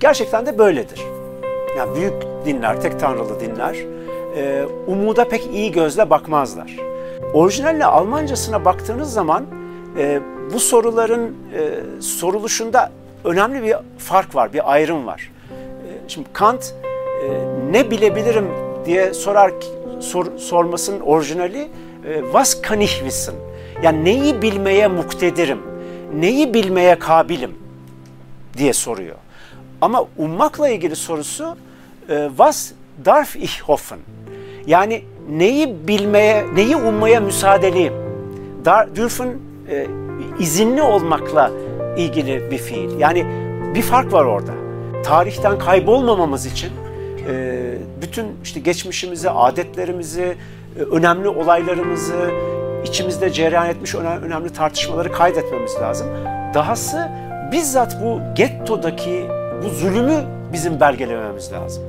Gerçekten de böyledir. Yani büyük dinler, tek tanrılı dinler e, umuda pek iyi gözle bakmazlar. Orijinaline Almancasına baktığınız zaman e, bu soruların e, soruluşunda önemli bir fark var, bir ayrım var. Şimdi Kant ne bilebilirim diye sorar sor, sormasının orijinali was kann ich wissen? Yani neyi bilmeye muktedirim, neyi bilmeye kabilim diye soruyor. Ama ummakla ilgili sorusu e, was darf ich hoffen? Yani neyi bilmeye, neyi ummaya müsaadeliyim? Dar, dürfen e, izinli olmakla ilgili bir fiil. Yani bir fark var orada. Tarihten kaybolmamamız için e, bütün işte geçmişimizi, adetlerimizi, e, önemli olaylarımızı, içimizde cereyan etmiş önemli tartışmaları kaydetmemiz lazım. Dahası bizzat bu gettodaki bu zulümü bizim belgelememiz lazım.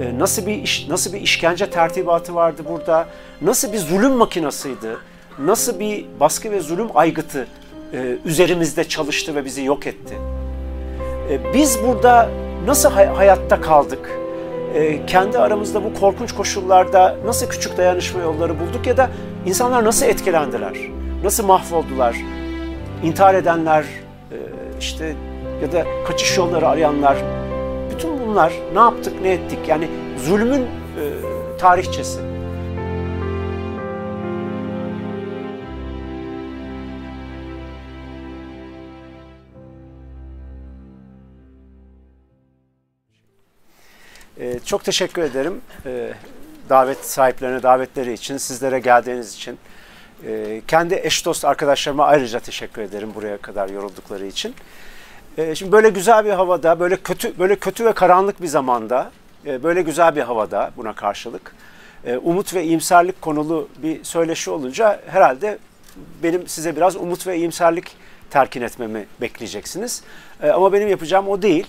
Ee, nasıl bir iş, nasıl bir işkence tertibatı vardı burada? Nasıl bir zulüm makinasıydı? Nasıl bir baskı ve zulüm aygıtı e, üzerimizde çalıştı ve bizi yok etti? E, biz burada nasıl hay- hayatta kaldık? E, kendi aramızda bu korkunç koşullarda nasıl küçük dayanışma yolları bulduk ya da insanlar nasıl etkilendiler? Nasıl mahvoldular? İntihar edenler, e, işte ya da kaçış yolları arayanlar, bütün bunlar ne yaptık ne ettik yani zulmün e, tarihçesi. E, çok teşekkür ederim e, davet sahiplerine davetleri için, sizlere geldiğiniz için. E, kendi eş dost arkadaşlarıma ayrıca teşekkür ederim buraya kadar yoruldukları için. E, şimdi böyle güzel bir havada, böyle kötü böyle kötü ve karanlık bir zamanda, e, böyle güzel bir havada buna karşılık e, umut ve iyimserlik konulu bir söyleşi olunca herhalde benim size biraz umut ve iyimserlik terkin etmemi bekleyeceksiniz. E, ama benim yapacağım o değil.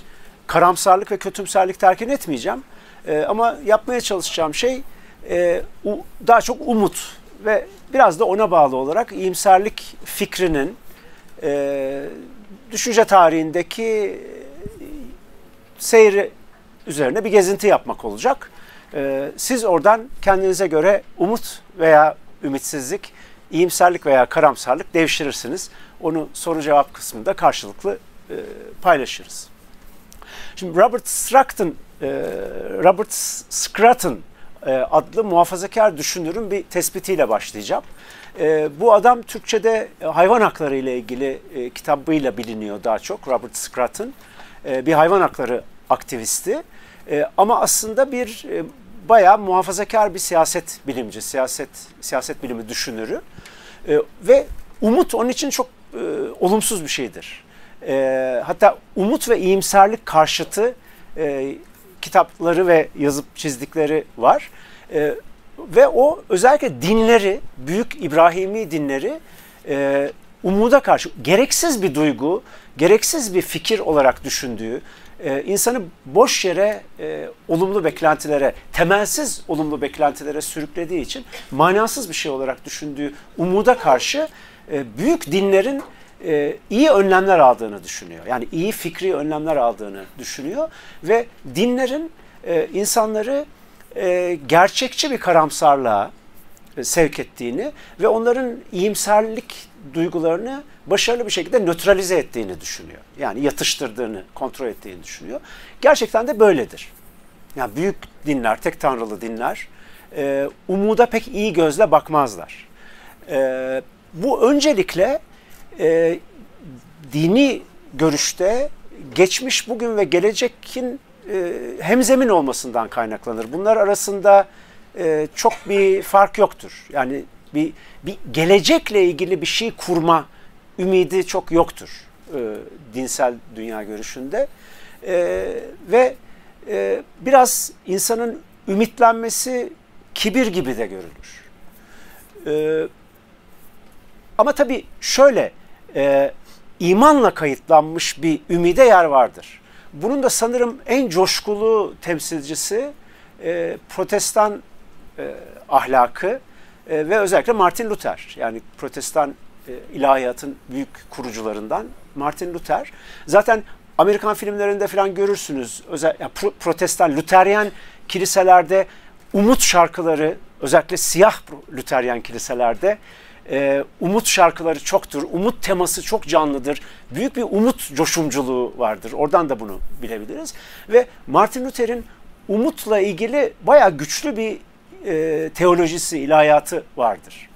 Karamsarlık ve kötümserlik terkin etmeyeceğim. Ama yapmaya çalışacağım şey daha çok umut ve biraz da ona bağlı olarak iyimserlik fikrinin düşünce tarihindeki seyri üzerine bir gezinti yapmak olacak. Ee, siz oradan kendinize göre umut veya ümitsizlik, iyimserlik veya karamsarlık devşirirsiniz. Onu soru cevap kısmında karşılıklı e, paylaşırız. Şimdi Robert Stratton, e, Robert Scruton e, adlı muhafazakar düşünürün bir tespitiyle başlayacağım. E, bu adam Türkçe'de hayvan hakları ile ilgili e, kitabıyla biliniyor daha çok Robert Scruton. E, bir hayvan hakları aktivisti. E, ama aslında bir e, bayağı muhafazakar bir siyaset bilimci, siyaset siyaset bilimi düşünürü. E, ve umut onun için çok e, olumsuz bir şeydir. E, hatta umut ve iyimserlik karşıtı e, kitapları ve yazıp çizdikleri var. E, ve o özellikle dinleri, büyük İbrahimi dinleri e, umuda karşı gereksiz bir duygu, gereksiz bir fikir olarak düşündüğü, e, insanı boş yere e, olumlu beklentilere, temelsiz olumlu beklentilere sürüklediği için manasız bir şey olarak düşündüğü umuda karşı e, büyük dinlerin e, iyi önlemler aldığını düşünüyor. Yani iyi fikri önlemler aldığını düşünüyor ve dinlerin e, insanları e, gerçekçi bir karamsarlığa sevk ettiğini ve onların iyimserlik duygularını başarılı bir şekilde nötralize ettiğini düşünüyor. Yani yatıştırdığını, kontrol ettiğini düşünüyor. Gerçekten de böyledir. Yani büyük dinler, tek tanrılı dinler e, umuda pek iyi gözle bakmazlar. E, bu öncelikle dini görüşte geçmiş, bugün ve gelecekin e, hemzemin olmasından kaynaklanır. Bunlar arasında e, çok bir fark yoktur. Yani bir, bir gelecekle ilgili bir şey kurma ümidi çok yoktur e, dinsel dünya görüşünde. E, ve biraz insanın ümitlenmesi kibir gibi de görülür. Ama tabii şöyle, imanla kayıtlanmış bir ümide yer vardır. Bunun da sanırım en coşkulu temsilcisi e, protestan e, ahlakı e, ve özellikle Martin Luther. Yani protestan e, ilahiyatın büyük kurucularından Martin Luther. Zaten Amerikan filmlerinde falan görürsünüz. Özel, yani pro, protestan, Luteryen kiliselerde umut şarkıları, özellikle siyah Luteryen kiliselerde e, umut şarkıları çoktur. Umut teması çok canlıdır. Büyük bir umut coşumculuğu vardır. Oradan da bunu bilebiliriz. Ve Martin Luther'in umutla ilgili bayağı güçlü bir e, teolojisi, ilahiyatı vardır.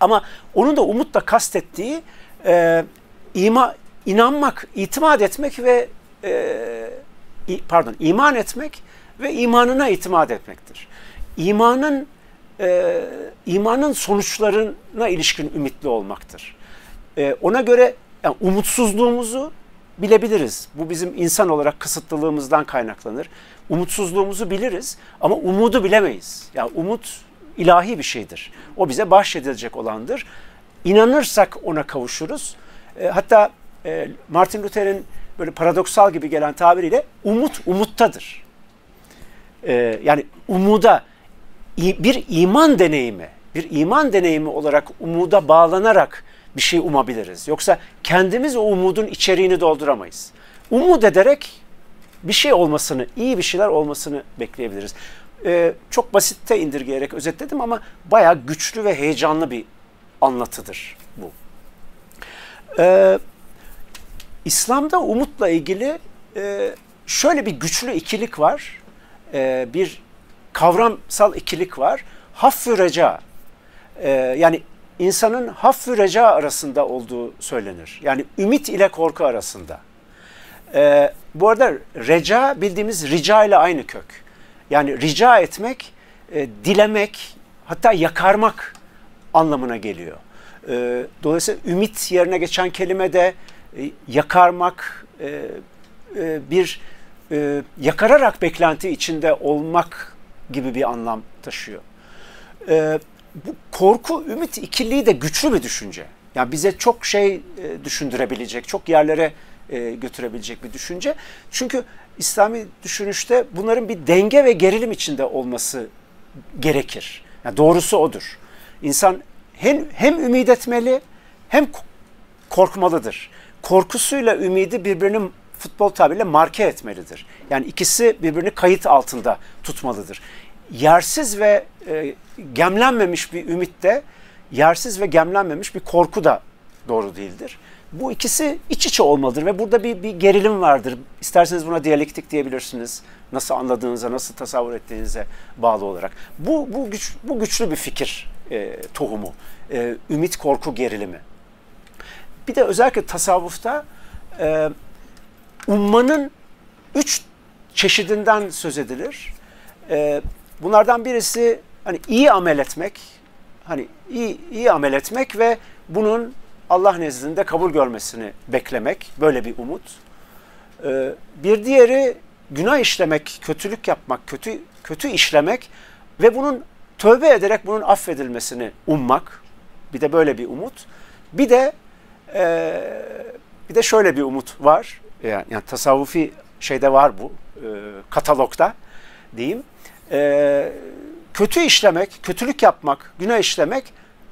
Ama onun da umutla kastettiği e, ima, inanmak, itimat etmek ve e, pardon iman etmek ve imanına itimat etmektir. İmanın e, imanın sonuçlarına ilişkin ümitli olmaktır. E, ona göre yani umutsuzluğumuzu bilebiliriz. Bu bizim insan olarak kısıtlılığımızdan kaynaklanır. Umutsuzluğumuzu biliriz ama umudu bilemeyiz. Yani umut ilahi bir şeydir. O bize bahşedilecek olandır. İnanırsak ona kavuşuruz. E, hatta e, Martin Luther'in böyle paradoksal gibi gelen tabiriyle umut umuttadır. E, yani umuda bir iman deneyimi, bir iman deneyimi olarak umuda bağlanarak bir şey umabiliriz. Yoksa kendimiz o umudun içeriğini dolduramayız. Umut ederek bir şey olmasını, iyi bir şeyler olmasını bekleyebiliriz. Ee, çok basitte indirgeyerek özetledim ama bayağı güçlü ve heyecanlı bir anlatıdır bu. Ee, İslam'da umutla ilgili e, şöyle bir güçlü ikilik var. E, bir kavramsal ikilik var. Haffü reca. E, yani insanın haffü reca arasında olduğu söylenir. Yani ümit ile korku arasında. E, bu arada reca bildiğimiz rica ile aynı kök. Yani rica etmek, e, dilemek, hatta yakarmak anlamına geliyor. Dolayısıyla ümit yerine geçen kelime de yakarmak, bir yakararak beklenti içinde olmak gibi bir anlam taşıyor. Bu korku, ümit ikiliği de güçlü bir düşünce. Yani bize çok şey düşündürebilecek, çok yerlere götürebilecek bir düşünce. Çünkü İslami düşünüşte bunların bir denge ve gerilim içinde olması gerekir. Yani doğrusu odur. İnsan hem, hem ümit etmeli hem korkmalıdır korkusuyla ümidi birbirinin futbol tabiriyle marke etmelidir. Yani ikisi birbirini kayıt altında tutmalıdır. Yersiz ve e, gemlenmemiş bir ümit de yersiz ve gemlenmemiş bir korku da doğru değildir. Bu ikisi iç içe olmalıdır ve burada bir, bir gerilim vardır. İsterseniz buna diyalektik diyebilirsiniz. Nasıl anladığınıza, nasıl tasavvur ettiğinize bağlı olarak. Bu, bu, güç, bu güçlü bir fikir e, tohumu. E, ümit, korku, gerilimi. Bir de özellikle tasavvufta e, ummanın üç çeşidinden söz edilir. E, bunlardan birisi hani iyi amel etmek, hani iyi, iyi amel etmek ve bunun Allah nezdinde kabul görmesini beklemek, böyle bir umut. E, bir diğeri günah işlemek, kötülük yapmak, kötü kötü işlemek ve bunun tövbe ederek bunun affedilmesini ummak. Bir de böyle bir umut. Bir de ee, bir de şöyle bir umut var. Yani, yani tasavvufi şeyde var bu e, katalogda diyeyim. E, kötü işlemek, kötülük yapmak, günah işlemek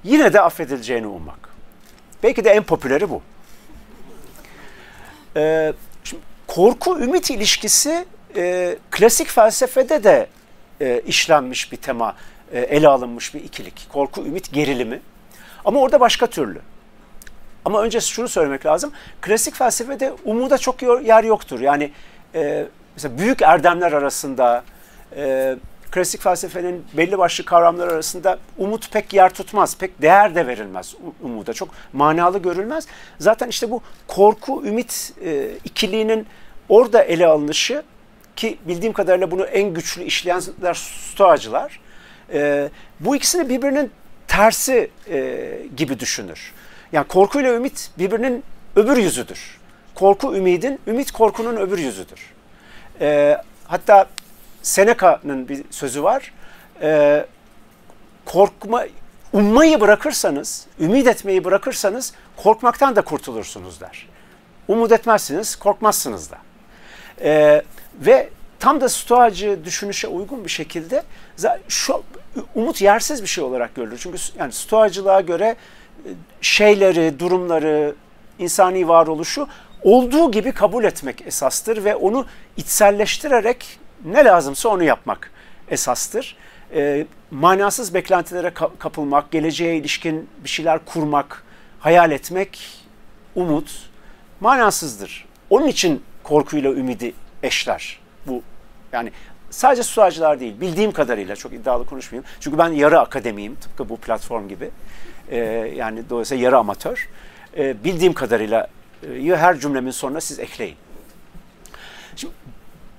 yine de affedileceğini ummak. Belki de en popüleri bu. E, şimdi, korku ümit ilişkisi e, klasik felsefede de e, işlenmiş bir tema, e, ele alınmış bir ikilik. Korku, ümit, gerilimi. Ama orada başka türlü. Ama önce şunu söylemek lazım. Klasik felsefede umuda çok yer yoktur. Yani e, mesela büyük erdemler arasında e, klasik felsefenin belli başlı kavramlar arasında umut pek yer tutmaz. Pek değer de verilmez umuda. Çok manalı görülmez. Zaten işte bu korku, ümit e, ikiliğinin orada ele alınışı ki bildiğim kadarıyla bunu en güçlü işleyenler stoacılar. E, bu ikisini birbirinin tersi e, gibi düşünür. Yani korkuyla ümit birbirinin öbür yüzüdür. Korku ümidin, ümit korkunun öbür yüzüdür. Ee, hatta Seneca'nın bir sözü var. Ee, korkma, ummayı bırakırsanız, ümit etmeyi bırakırsanız korkmaktan da kurtulursunuz der. Umut etmezsiniz, korkmazsınız da. Ee, ve tam da stoacı düşünüşe uygun bir şekilde şu umut yersiz bir şey olarak görülür. Çünkü yani stoacılığa göre şeyleri, durumları, insani varoluşu olduğu gibi kabul etmek esastır ve onu içselleştirerek ne lazımsa onu yapmak esastır. E, manasız beklentilere kapılmak, geleceğe ilişkin bir şeyler kurmak, hayal etmek, umut manasızdır. Onun için korkuyla ümidi eşler. Bu yani sadece suacılar değil, bildiğim kadarıyla çok iddialı konuşmayayım. Çünkü ben yarı akademiyim, tıpkı bu platform gibi. Ee, yani dolayısıyla yarı amatör. Ee, bildiğim kadarıyla e, her cümlemin sonuna siz ekleyin.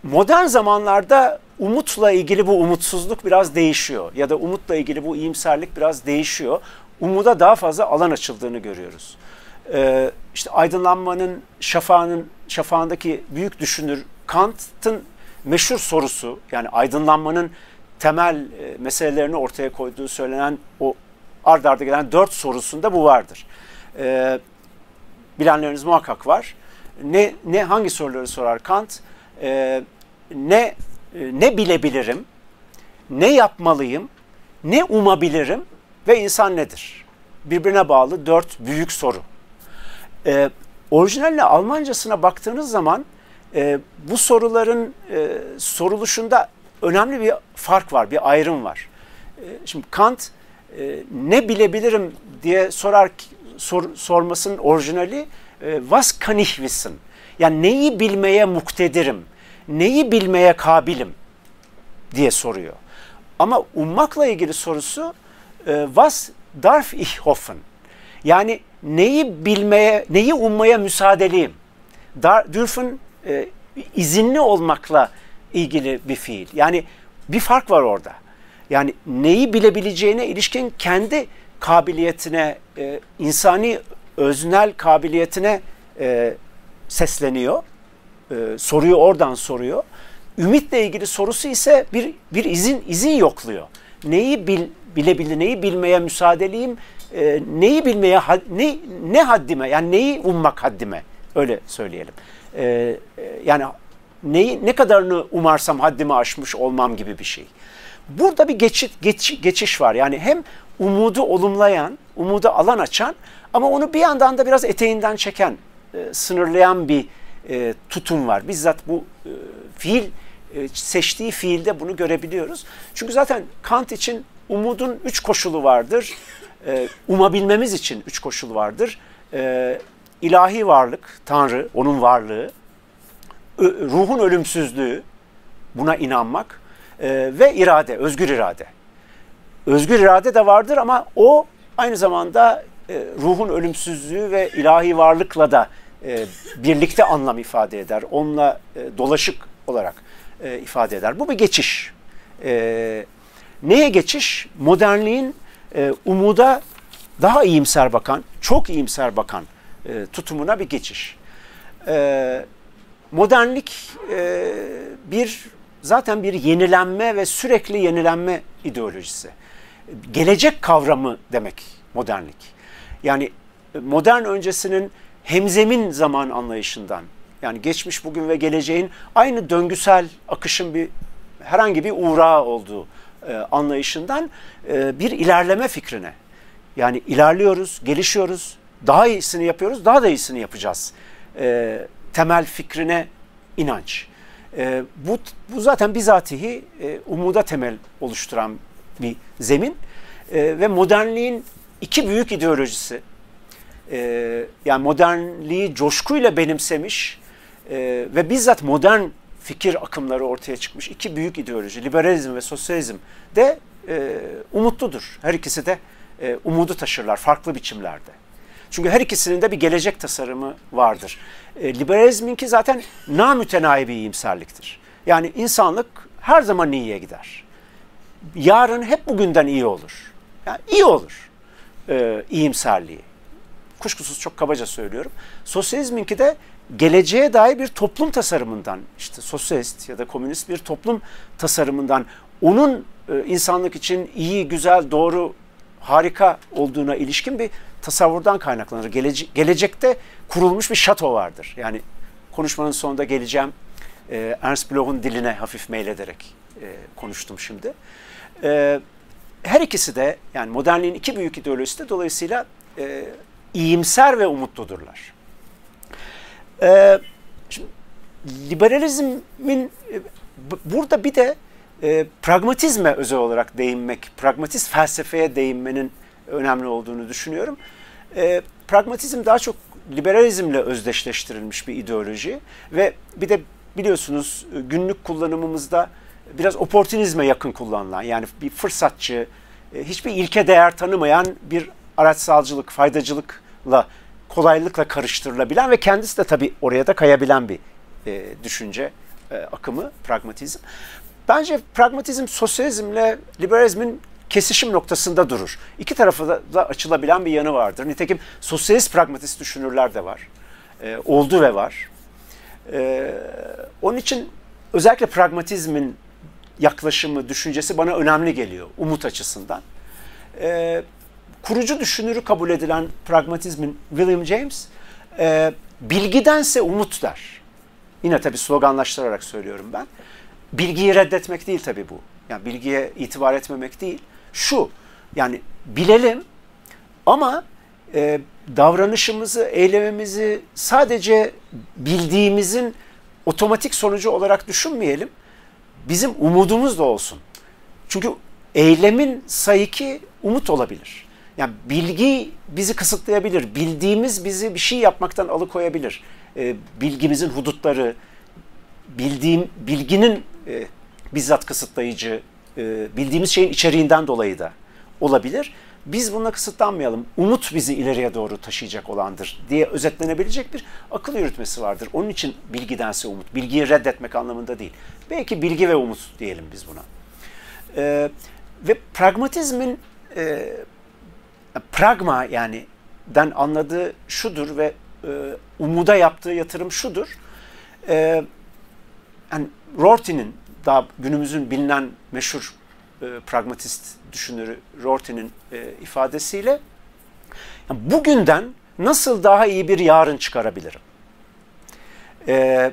Modern zamanlarda umutla ilgili bu umutsuzluk biraz değişiyor. Ya da umutla ilgili bu iyimserlik biraz değişiyor. Umuda daha fazla alan açıldığını görüyoruz. Ee, işte aydınlanmanın şafağının şafağındaki büyük düşünür Kant'ın meşhur sorusu yani aydınlanmanın temel e, meselelerini ortaya koyduğu söylenen o ard arda gelen dört sorusunda bu vardır. Ee, bilenleriniz muhakkak var. Ne ne hangi soruları sorar Kant? Ee, ne e, ne bilebilirim? Ne yapmalıyım? Ne umabilirim? Ve insan nedir? Birbirine bağlı dört büyük soru. Ee, orijinaline Almancasına baktığınız zaman e, bu soruların e, soruluşunda önemli bir fark var, bir ayrım var. E, şimdi Kant e, ne bilebilirim diye sorar sor, sormasının orijinali e, was kann ich wissen? Yani neyi bilmeye muktedirim, neyi bilmeye kabilim diye soruyor. Ama ummakla ilgili sorusu e, was darf ich hoffen? Yani neyi bilmeye, neyi ummaya müsaadeliyim? Dar, dürfen e, izinli olmakla ilgili bir fiil. Yani bir fark var orada. Yani neyi bilebileceğine ilişkin kendi kabiliyetine, e, insani öznel kabiliyetine e, sesleniyor. E, soruyu oradan soruyor. Ümitle ilgili sorusu ise bir bir izin izin yokluyor. Neyi bil, bilebilir, neyi bilmeye müsaadeliyim, e, neyi bilmeye ne ne haddime yani neyi ummak haddime öyle söyleyelim. E, e, yani neyi ne kadarını umarsam haddimi aşmış olmam gibi bir şey. Burada bir geçit geç, geçiş var. Yani hem umudu olumlayan, umudu alan açan ama onu bir yandan da biraz eteğinden çeken, e, sınırlayan bir e, tutum var. Bizzat bu e, fiil e, seçtiği fiilde bunu görebiliyoruz. Çünkü zaten Kant için umudun üç koşulu vardır. E, umabilmemiz için üç koşul vardır. E, ilahi varlık, Tanrı, onun varlığı, ruhun ölümsüzlüğü, buna inanmak e, ve irade, özgür irade. Özgür irade de vardır ama o aynı zamanda e, ruhun ölümsüzlüğü ve ilahi varlıkla da e, birlikte anlam ifade eder. Onunla e, dolaşık olarak e, ifade eder. Bu bir geçiş. E, neye geçiş? Modernliğin e, umuda daha iyimser bakan, çok iyimser bakan e, tutumuna bir geçiş. E, modernlik e, bir zaten bir yenilenme ve sürekli yenilenme ideolojisi. Gelecek kavramı demek modernlik. Yani modern öncesinin hemzemin zaman anlayışından yani geçmiş, bugün ve geleceğin aynı döngüsel akışın bir herhangi bir uğrağı olduğu e, anlayışından e, bir ilerleme fikrine. Yani ilerliyoruz, gelişiyoruz, daha iyisini yapıyoruz, daha da iyisini yapacağız. E, temel fikrine inanç. E, bu, bu zaten bizatihi e, umuda temel oluşturan bir zemin. E, ve modernliğin iki büyük ideolojisi, e, yani modernliği coşkuyla benimsemiş e, ve bizzat modern fikir akımları ortaya çıkmış iki büyük ideoloji, liberalizm ve sosyalizm de e, umutludur. Her ikisi de e, umudu taşırlar farklı biçimlerde. Çünkü her ikisinin de bir gelecek tasarımı vardır. E, liberalizminki zaten namütenayi bir iyimserliktir. Yani insanlık her zaman iyiye gider. Yarın hep bugünden iyi olur. Yani iyi olur e, iyimserliği. Kuşkusuz çok kabaca söylüyorum. Sosyalizminki de geleceğe dair bir toplum tasarımından, işte sosyalist ya da komünist bir toplum tasarımından, onun e, insanlık için iyi, güzel, doğru, harika olduğuna ilişkin bir tasavvurdan kaynaklanır. Gelece gelecekte kurulmuş bir şato vardır. Yani konuşmanın sonunda geleceğim. E, Ernst Bloch'un diline hafif meylederek e, konuştum şimdi. Her ikisi de yani modernliğin iki büyük ideolojisi de dolayısıyla iyimser ve umutludurlar. Ee, şimdi, liberalizmin e, burada bir de e, pragmatizme özel olarak değinmek, pragmatist felsefeye değinmenin önemli olduğunu düşünüyorum. E, pragmatizm daha çok liberalizmle özdeşleştirilmiş bir ideoloji ve bir de biliyorsunuz e, günlük kullanımımızda biraz oportunizme yakın kullanılan yani bir fırsatçı, e, hiçbir ilke değer tanımayan bir araçsalcılık, faydacılıkla kolaylıkla karıştırılabilen ve kendisi de tabii oraya da kayabilen bir e, düşünce e, akımı pragmatizm. Bence pragmatizm sosyalizmle liberalizmin kesişim noktasında durur. İki tarafı da, da açılabilen bir yanı vardır. Nitekim sosyalist pragmatist düşünürler de var. E, oldu ve var. E, onun için özellikle pragmatizmin yaklaşımı, düşüncesi bana önemli geliyor umut açısından. E, kurucu düşünürü kabul edilen pragmatizmin William James, e, bilgidense umut der. Yine tabii sloganlaştırarak söylüyorum ben. Bilgiyi reddetmek değil tabii bu. Yani bilgiye itibar etmemek değil. Şu, yani bilelim ama e, davranışımızı, eylemimizi sadece bildiğimizin otomatik sonucu olarak düşünmeyelim. Bizim umudumuz da olsun. Çünkü eylemin sayıki umut olabilir. Yani bilgi bizi kısıtlayabilir. Bildiğimiz bizi bir şey yapmaktan alıkoyabilir. E, bilgimizin hudutları, bildiğim bilginin e, bizzat kısıtlayıcı, e, bildiğimiz şeyin içeriğinden dolayı da olabilir. Biz bununla kısıtlanmayalım. Umut bizi ileriye doğru taşıyacak olandır diye özetlenebilecek bir akıl yürütmesi vardır. Onun için bilgidense umut. Bilgiyi reddetmek anlamında değil. Belki bilgi ve umut diyelim biz buna. E, ve pragmatizmin e, pragma yani den anladığı şudur ve e, umuda yaptığı yatırım şudur. E, yani Rorty'nin daha günümüzün bilinen meşhur e, pragmatist düşünürü Rorty'nin e, ifadesiyle yani bugünden nasıl daha iyi bir yarın çıkarabilirim? E,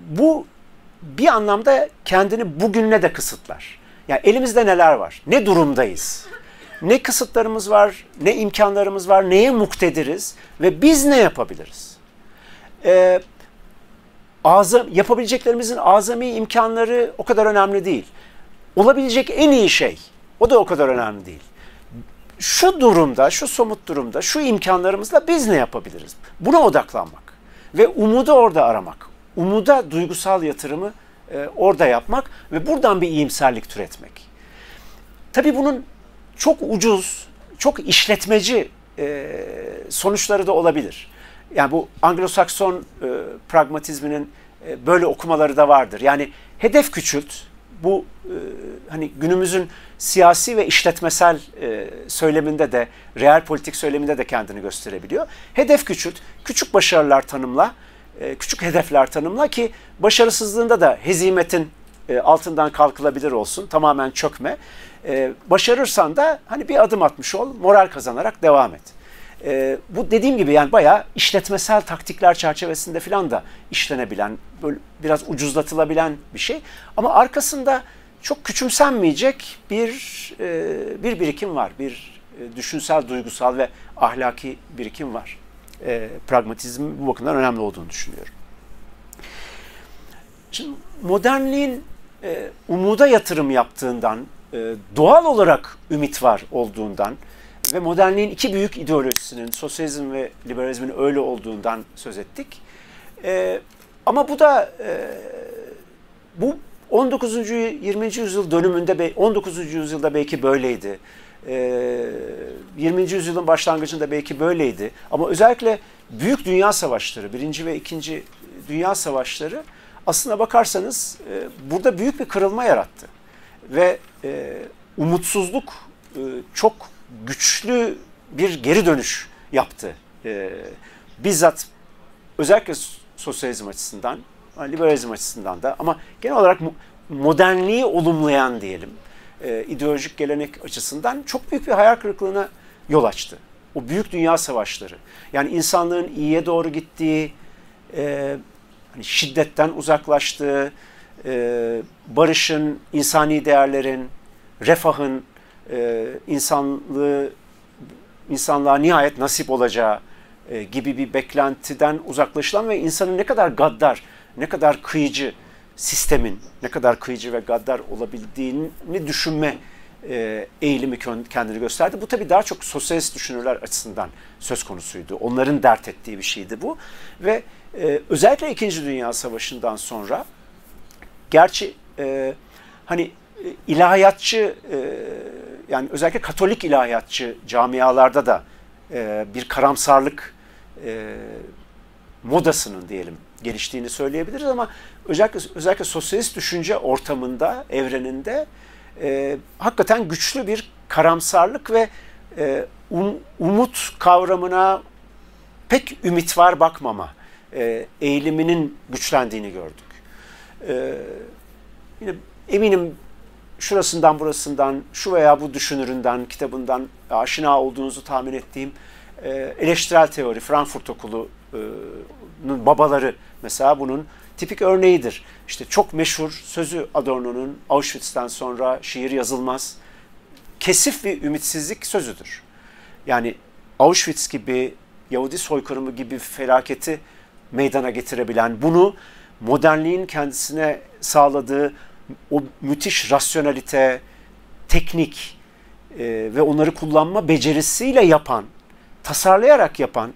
bu bir anlamda kendini bugünle de kısıtlar. Yani elimizde neler var? Ne durumdayız? Ne kısıtlarımız var, ne imkanlarımız var, neye muktediriz ve biz ne yapabiliriz? Ee, azam, yapabileceklerimizin azami imkanları o kadar önemli değil. Olabilecek en iyi şey, o da o kadar önemli değil. Şu durumda, şu somut durumda, şu imkanlarımızla biz ne yapabiliriz? Buna odaklanmak ve umudu orada aramak. Umuda duygusal yatırımı e, orada yapmak ve buradan bir iyimserlik türetmek. Tabii bunun çok ucuz, çok işletmeci e, sonuçları da olabilir. Yani bu Anglo-Sakson e, pragmatizminin e, böyle okumaları da vardır. Yani hedef küçült, bu e, hani günümüzün siyasi ve işletmesel e, söyleminde de, real politik söyleminde de kendini gösterebiliyor. Hedef küçült, küçük başarılar tanımla, e, küçük hedefler tanımla ki başarısızlığında da hezimetin e, altından kalkılabilir olsun, tamamen çökme. E, başarırsan da hani bir adım atmış ol, moral kazanarak devam et. E, bu dediğim gibi yani bayağı işletmesel taktikler çerçevesinde falan da işlenebilen, böyle biraz ucuzlatılabilen bir şey. Ama arkasında çok küçümsenmeyecek bir bir birikim var, bir düşünsel, duygusal ve ahlaki birikim var. E, pragmatizm bu bakımdan önemli olduğunu düşünüyorum. Şimdi modernliğin e, umuda yatırım yaptığından, e, doğal olarak ümit var olduğundan ve modernliğin iki büyük ideolojisinin, sosyalizm ve liberalizmin öyle olduğundan söz ettik. E, ama bu da e, bu 19. 20. yüzyıl dönümünde 19. yüzyılda belki böyleydi. 20. yüzyılın başlangıcında belki böyleydi. Ama özellikle büyük dünya savaşları, birinci ve ikinci dünya savaşları aslına bakarsanız burada büyük bir kırılma yarattı ve e, umutsuzluk e, çok güçlü bir geri dönüş yaptı. E, bizzat özellikle sosyalizm açısından, liberalizm açısından da ama genel olarak modernliği olumlayan diyelim, e, ideolojik gelenek açısından çok büyük bir hayal kırıklığına yol açtı. O büyük dünya savaşları. Yani insanlığın iyiye doğru gittiği, e, hani şiddetten uzaklaştığı, e, barışın, insani değerlerin, refahın, e, insanlığı insanlığa nihayet nasip olacağı e, gibi bir beklentiden uzaklaşılan ve insanın ne kadar gaddar, ne kadar kıyıcı sistemin, ne kadar kıyıcı ve gaddar olabildiğini düşünme eğilimi kendini gösterdi. Bu tabii daha çok sosyalist düşünürler açısından söz konusuydu. Onların dert ettiği bir şeydi bu. Ve e, özellikle İkinci Dünya Savaşı'ndan sonra gerçi e, hani e, ilahiyatçı e, yani özellikle Katolik ilahiyatçı camialarda da e, bir karamsarlık e, modasının diyelim geliştiğini söyleyebiliriz ama özellikle özellikle sosyalist düşünce ortamında, evreninde e, hakikaten güçlü bir karamsarlık ve e, um, umut kavramına pek ümit var bakmama e, eğiliminin güçlendiğini gördük. E, yine eminim şurasından burasından, şu veya bu düşünüründen, kitabından aşina olduğunuzu tahmin ettiğim e, eleştirel teori, Frankfurt Okulu'nun babaları mesela bunun tipik örneğidir. İşte çok meşhur sözü Adorno'nun Auschwitz'ten sonra şiir yazılmaz. Kesif bir ümitsizlik sözüdür. Yani Auschwitz gibi, Yahudi soykırımı gibi felaketi meydana getirebilen, bunu modernliğin kendisine sağladığı o müthiş rasyonalite, teknik e, ve onları kullanma becerisiyle yapan, tasarlayarak yapan,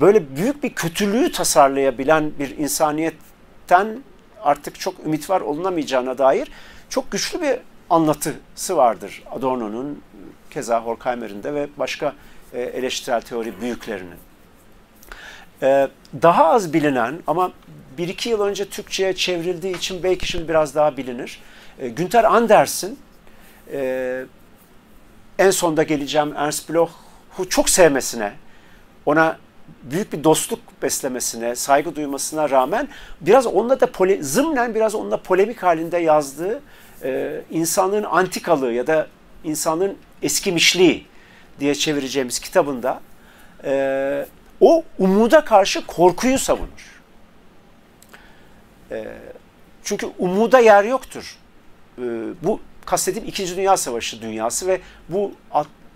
böyle büyük bir kötülüğü tasarlayabilen bir insaniyetten artık çok ümit var olunamayacağına dair çok güçlü bir anlatısı vardır Adorno'nun, keza Horkheimer'in de ve başka e, eleştirel teori büyüklerinin. E, daha az bilinen ama bir iki yıl önce Türkçe'ye çevrildiği için belki şimdi biraz daha bilinir. E, Günter Andersen, en sonda geleceğim Ernst Bloch'u çok sevmesine, ona büyük bir dostluk beslemesine, saygı duymasına rağmen biraz onunla da pole, zımnen biraz onunla polemik halinde yazdığı e, insanlığın antikalığı ya da insanlığın eskimişliği diye çevireceğimiz kitabında e, o umuda karşı korkuyu savunur. E, çünkü umuda yer yoktur. E, bu kastediğim İkinci Dünya Savaşı dünyası ve bu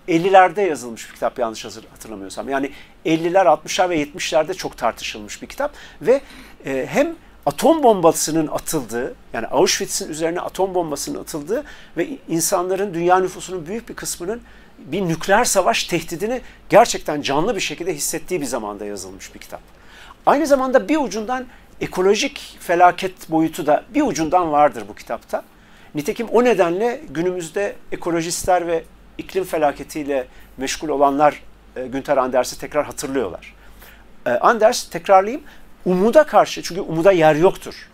50'lerde yazılmış bir kitap yanlış hatırlamıyorsam. Yani 50'ler, 60'lar ve 70'lerde çok tartışılmış bir kitap ve e, hem atom bombasının atıldığı, yani Auschwitz'in üzerine atom bombasının atıldığı ve insanların, dünya nüfusunun büyük bir kısmının bir nükleer savaş tehdidini gerçekten canlı bir şekilde hissettiği bir zamanda yazılmış bir kitap. Aynı zamanda bir ucundan ekolojik felaket boyutu da bir ucundan vardır bu kitapta. Nitekim o nedenle günümüzde ekolojistler ve iklim felaketiyle meşgul olanlar e, Günter Anders'i tekrar hatırlıyorlar. E, Anders tekrarlayayım umuda karşı çünkü umuda yer yoktur.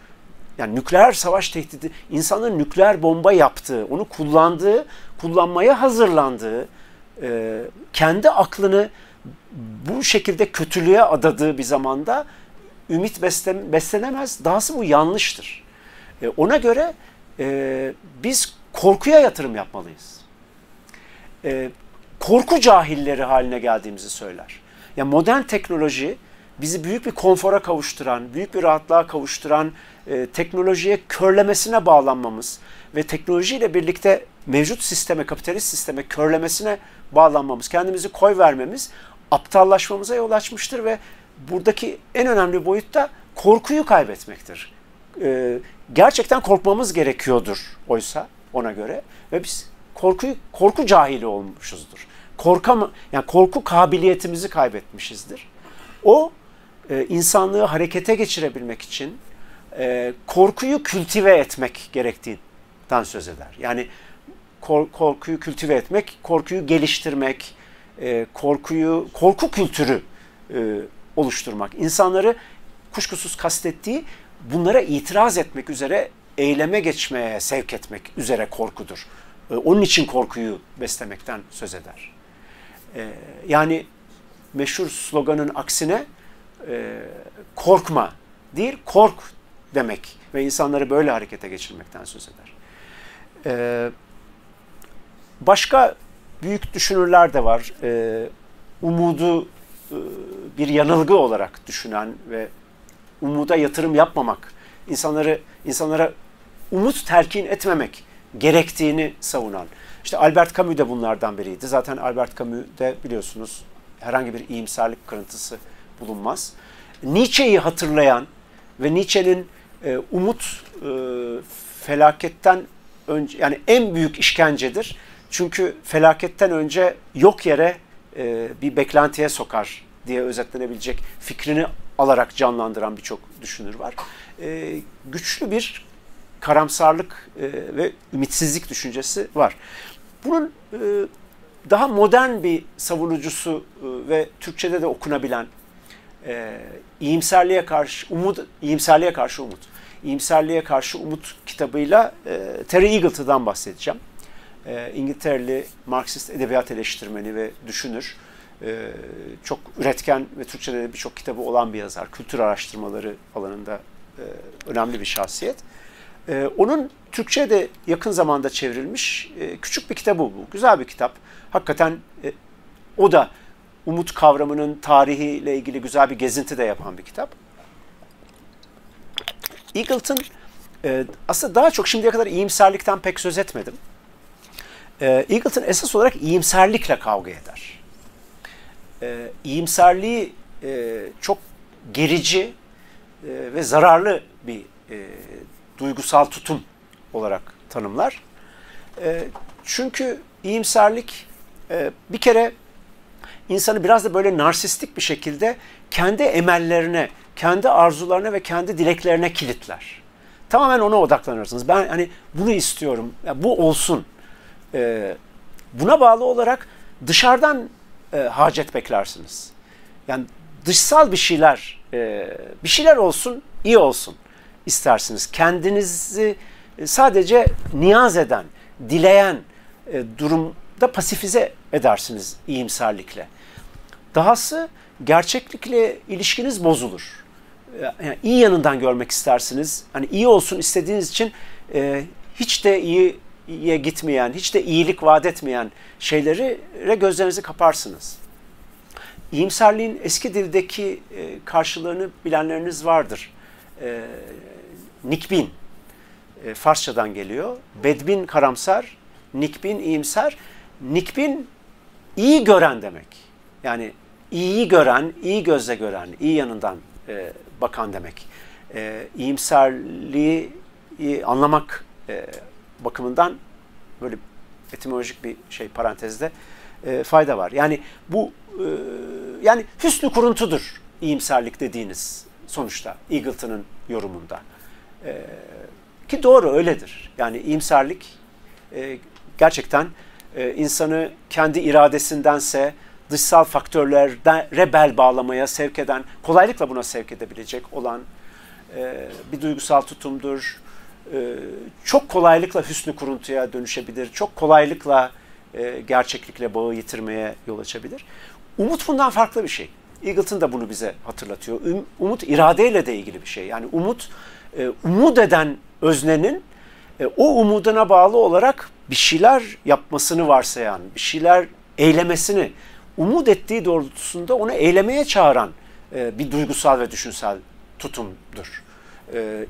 Yani nükleer savaş tehdidi, insanın nükleer bomba yaptığı, onu kullandığı, kullanmaya hazırlandığı, e, kendi aklını bu şekilde kötülüğe adadığı bir zamanda ümit beslenemez. Dahası bu yanlıştır. E, ona göre biz korkuya yatırım yapmalıyız e, korku cahilleri haline geldiğimizi söyler. Yani modern teknoloji bizi büyük bir konfora kavuşturan, büyük bir rahatlığa kavuşturan e, teknolojiye körlemesine bağlanmamız ve teknolojiyle birlikte mevcut sisteme, kapitalist sisteme körlemesine bağlanmamız, kendimizi koy vermemiz aptallaşmamıza yol açmıştır ve buradaki en önemli boyut da korkuyu kaybetmektir. E, gerçekten korkmamız gerekiyordur oysa ona göre ve biz korku korku cahili olmuşuzdur. Korka yani korku kabiliyetimizi kaybetmişizdir. O e, insanlığı harekete geçirebilmek için e, korkuyu kültive etmek gerektiğinden söz eder. Yani kor, korkuyu kültive etmek, korkuyu geliştirmek, e, korkuyu korku kültürü e, oluşturmak. İnsanları kuşkusuz kastettiği bunlara itiraz etmek üzere eyleme geçmeye sevk etmek üzere korkudur. E, onun için korkuyu beslemekten söz eder. E, yani meşhur sloganın aksine e, korkma değil, kork demek ve insanları böyle harekete geçirmekten söz eder. Başka büyük düşünürler de var. Umudu bir yanılgı olarak düşünen ve umuda yatırım yapmamak, insanları insanlara umut telkin etmemek gerektiğini savunan. İşte Albert Camus de bunlardan biriydi. Zaten Albert Camus de biliyorsunuz herhangi bir iyimserlik kırıntısı bulunmaz. Nietzsche'yi hatırlayan ve Nietzsche'nin e, umut e, felaketten önce yani en büyük işkencedir. Çünkü felaketten önce yok yere e, bir beklentiye sokar diye özetlenebilecek fikrini alarak canlandıran birçok düşünür var. E, güçlü bir karamsarlık e, ve ümitsizlik düşüncesi var. Bunun e, daha modern bir savunucusu e, ve Türkçe'de de okunabilen e, iyimserliğe karşı umut, iyimserliğe karşı umut, iyimserliğe karşı umut kitabıyla Terry Eagleton'dan bahsedeceğim. E, İngiltereli Marksist edebiyat eleştirmeni ve düşünür. E, çok üretken ve Türkçe'de de birçok kitabı olan bir yazar. Kültür araştırmaları alanında e, önemli bir şahsiyet. E, onun Türkçe'de yakın zamanda çevrilmiş e, küçük bir kitabı bu. Güzel bir kitap. Hakikaten e, o da umut kavramının tarihiyle ilgili güzel bir gezinti de yapan bir kitap. Eagleton e, aslında daha çok şimdiye kadar iyimserlikten pek söz etmedim. E, Eagleton esas olarak iyimserlikle kavga eder. E, iyimserliği e, çok gerici e, ve zararlı bir e, duygusal tutum olarak tanımlar. E, çünkü iyimserlik e, bir kere insanı biraz da böyle narsistik bir şekilde kendi emellerine, kendi arzularına ve kendi dileklerine kilitler. Tamamen ona odaklanırsınız. Ben hani bunu istiyorum, ya bu olsun. E, buna bağlı olarak dışarıdan e, hacet beklersiniz. Yani dışsal bir şeyler, e, bir şeyler olsun, iyi olsun istersiniz. Kendinizi sadece niyaz eden, dileyen e, durumda pasifize edersiniz iyimserlikle. Dahası gerçeklikle ilişkiniz bozulur. E, yani iyi yanından görmek istersiniz. Hani iyi olsun istediğiniz için e, hiç de iyiye gitmeyen, hiç de iyilik vaat etmeyen şeyleri gözlerinizi kaparsınız. İyimserliğin eski dildeki e, karşılığını bilenleriniz vardır. E, nikbin, e, Farsçadan geliyor. Bedbin karamsar, nikbin iyimser. Nikbin iyi gören demek. Yani iyiyi gören, iyi gözle gören, iyi yanından e, bakan demek. E, iyimserliği anlamak e, bakımından böyle etimolojik bir şey parantezde e, fayda var. Yani bu e, yani hüsnü kuruntudur iyimserlik dediğiniz sonuçta Eagleton'ın yorumunda. E, ki doğru öyledir. Yani iyimserlik e, gerçekten e, insanı kendi iradesindense dışsal faktörlere bel bağlamaya sevk eden, kolaylıkla buna sevk edebilecek olan e, bir duygusal tutumdur. E, çok kolaylıkla hüsnü kuruntuya dönüşebilir. Çok kolaylıkla e, gerçeklikle bağı yitirmeye yol açabilir. Umut bundan farklı bir şey. Eagleton da bunu bize hatırlatıyor. Umut iradeyle de ilgili bir şey. Yani umut, e, umut eden öznenin e, o umuduna bağlı olarak bir şeyler yapmasını varsayan, bir şeyler eylemesini, umut ettiği doğrultusunda onu eylemeye çağıran e, bir duygusal ve düşünsel tutumdur. E,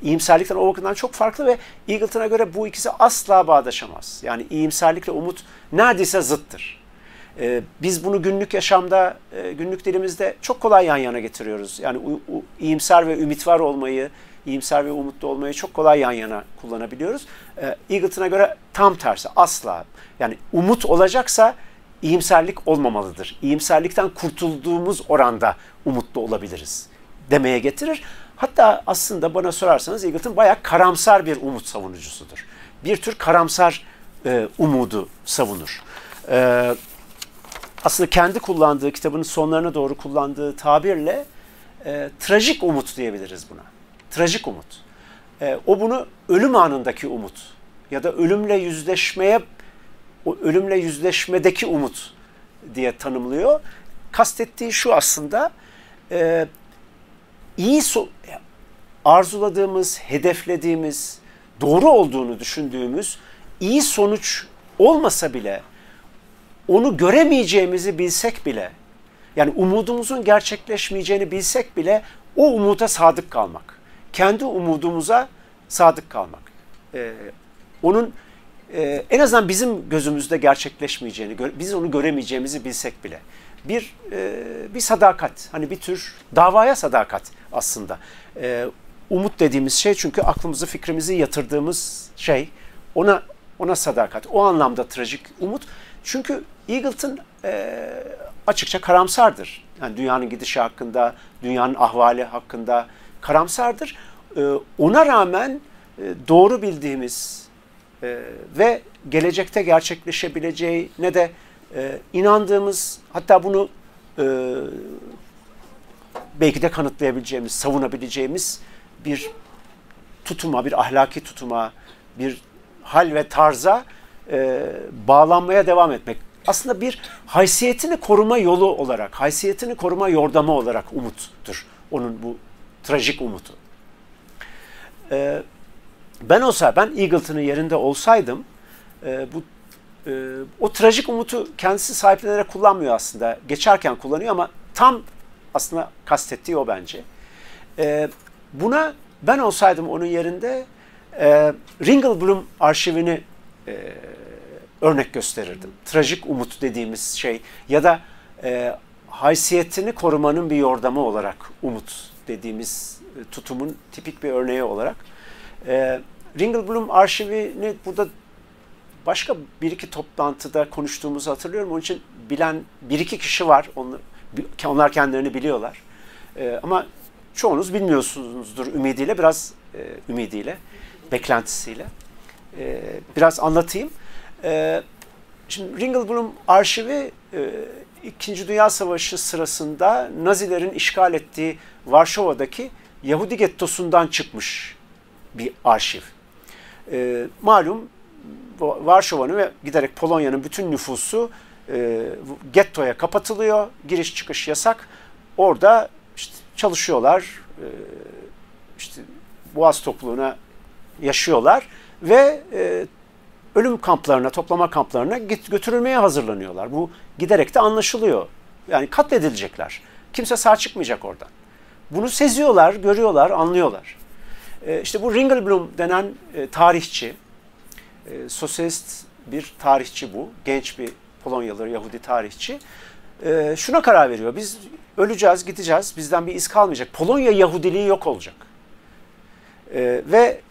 o bakımdan çok farklı ve Eagleton'a göre bu ikisi asla bağdaşamaz. Yani iyimserlikle umut neredeyse zıttır. E, biz bunu günlük yaşamda, e, günlük dilimizde çok kolay yan yana getiriyoruz. Yani u, u, iyimser ve ümit olmayı, iyimser ve umutlu olmayı çok kolay yan yana kullanabiliyoruz. E, Eagleton'a göre tam tersi asla. Yani umut olacaksa iyimserlik olmamalıdır. İyimserlikten kurtulduğumuz oranda umutlu olabiliriz demeye getirir. Hatta aslında bana sorarsanız Eagleton bayağı karamsar bir umut savunucusudur. Bir tür karamsar e, umudu savunur. E, aslında kendi kullandığı kitabının sonlarına doğru kullandığı tabirle e, trajik umut diyebiliriz buna. Trajik umut. E, o bunu ölüm anındaki umut ya da ölümle yüzleşmeye o ölümle yüzleşmedeki umut diye tanımlıyor. Kastettiği şu aslında e, iyi so arzuladığımız, hedeflediğimiz, doğru olduğunu düşündüğümüz iyi sonuç olmasa bile onu göremeyeceğimizi bilsek bile yani umudumuzun gerçekleşmeyeceğini bilsek bile o umuda sadık kalmak. Kendi umudumuza sadık kalmak. Ee, onun e, en azından bizim gözümüzde gerçekleşmeyeceğini, biz onu göremeyeceğimizi bilsek bile. bir e, bir sadakat. Hani bir tür davaya sadakat aslında. E, umut dediğimiz şey çünkü aklımızı fikrimizi yatırdığımız şey ona ona sadakat. O anlamda trajik umut. Çünkü Eagleton e, açıkça karamsardır. Yani dünyanın gidişi hakkında, dünyanın ahvali hakkında karamsardır. E, ona rağmen e, doğru bildiğimiz e, ve gelecekte gerçekleşebileceği ne de e, inandığımız hatta bunu belki de kanıtlayabileceğimiz, savunabileceğimiz bir tutuma, bir ahlaki tutuma, bir hal ve tarza bağlanmaya devam etmek. Aslında bir haysiyetini koruma yolu olarak, haysiyetini koruma yordamı olarak umuttur. Onun bu trajik umutu. E, ben olsa, ben Eagleton'ın yerinde olsaydım e, bu e, o trajik umutu kendisi sahiplenerek kullanmıyor aslında. Geçerken kullanıyor ama tam aslında kastettiği o bence. E, buna ben olsaydım onun yerinde e, Ringelblum arşivini e, örnek gösterirdim. Trajik umut dediğimiz şey ya da e, haysiyetini korumanın bir yordamı olarak umut dediğimiz e, tutumun tipik bir örneği olarak. E, Ringelblum arşivini burada başka bir iki toplantıda konuştuğumuzu hatırlıyorum. Onun için bilen bir iki kişi var. Onlar, onlar kendilerini biliyorlar. E, ama çoğunuz bilmiyorsunuzdur ümidiyle, biraz e, ümidiyle, beklentisiyle. E, biraz anlatayım. E, şimdi Ringelblum arşivi e, İkinci Dünya Savaşı sırasında Nazilerin işgal ettiği Varşova'daki Yahudi gettosundan çıkmış bir arşiv. E, malum Varşova'nın ve giderek Polonya'nın bütün nüfusu e, gettoya kapatılıyor. Giriş çıkış yasak. Orada işte çalışıyorlar. E, işte Boğaz topluluğuna yaşıyorlar ve e, ölüm kamplarına, toplama kamplarına götürülmeye hazırlanıyorlar. Bu giderek de anlaşılıyor. Yani katledilecekler. Kimse sağ çıkmayacak oradan. Bunu seziyorlar, görüyorlar, anlıyorlar. E, işte bu Ringelblum denen e, tarihçi, e, sosyalist bir tarihçi bu. Genç bir Polonyalı Yahudi tarihçi. E, şuna karar veriyor. Biz öleceğiz, gideceğiz. Bizden bir iz kalmayacak. Polonya Yahudiliği yok olacak. Ve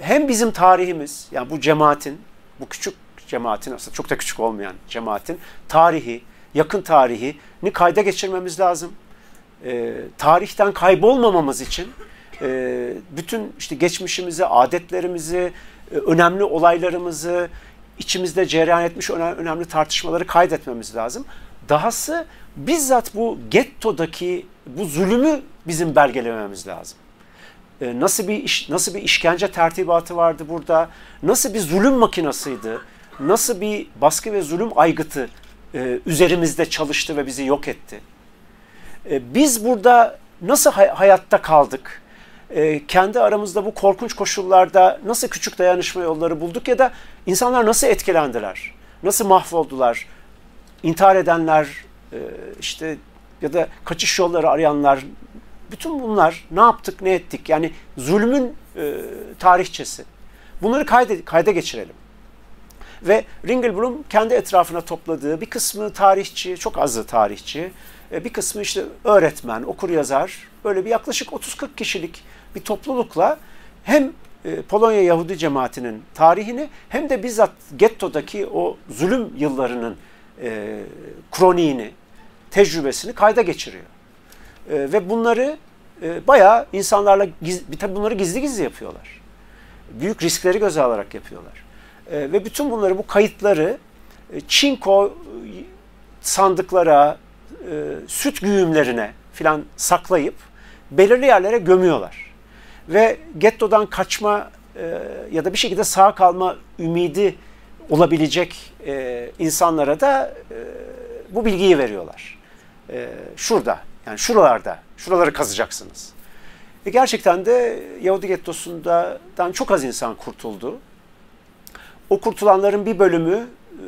hem bizim tarihimiz, yani bu cemaatin, bu küçük cemaatin aslında çok da küçük olmayan cemaatin tarihi, yakın tarihini kayda geçirmemiz lazım. E, tarihten kaybolmamamız için e, bütün işte geçmişimizi, adetlerimizi, e, önemli olaylarımızı, içimizde cereyan etmiş önemli tartışmaları kaydetmemiz lazım. Dahası bizzat bu gettodaki bu zulümü bizim belgelememiz lazım. E, nasıl bir iş, nasıl bir işkence tertibatı vardı burada? Nasıl bir zulüm makinasıydı? Nasıl bir baskı ve zulüm aygıtı e, üzerimizde çalıştı ve bizi yok etti? Biz burada nasıl hayatta kaldık? e, kendi aramızda bu korkunç koşullarda nasıl küçük dayanışma yolları bulduk ya da insanlar nasıl etkilendiler, nasıl mahvoldular, intihar edenler, e, işte ya da kaçış yolları arayanlar, bütün bunlar ne yaptık, ne ettik? Yani zulmün e, tarihçesi. Bunları kayda, kayda geçirelim. Ve Ringelblum kendi etrafına topladığı bir kısmı tarihçi, çok azı tarihçi, e, bir kısmı işte öğretmen, okur yazar, böyle bir yaklaşık 30-40 kişilik bir toplulukla hem e, Polonya Yahudi cemaatinin tarihini hem de bizzat gettodaki o zulüm yıllarının e, kroniğini, tecrübesini kayda geçiriyor. E, ve bunları e, bayağı insanlarla, giz, tabii bunları gizli gizli yapıyorlar. Büyük riskleri göze alarak yapıyorlar. E, ve bütün bunları, bu kayıtları e, çinko sandıklara, e, süt güğümlerine filan saklayıp belirli yerlere gömüyorlar ve gettodan kaçma e, ya da bir şekilde sağ kalma ümidi olabilecek e, insanlara da e, bu bilgiyi veriyorlar. E, şurada, yani şuralarda, şuraları kazacaksınız. Ve gerçekten de Yahudi gettosundan çok az insan kurtuldu. O kurtulanların bir bölümü e,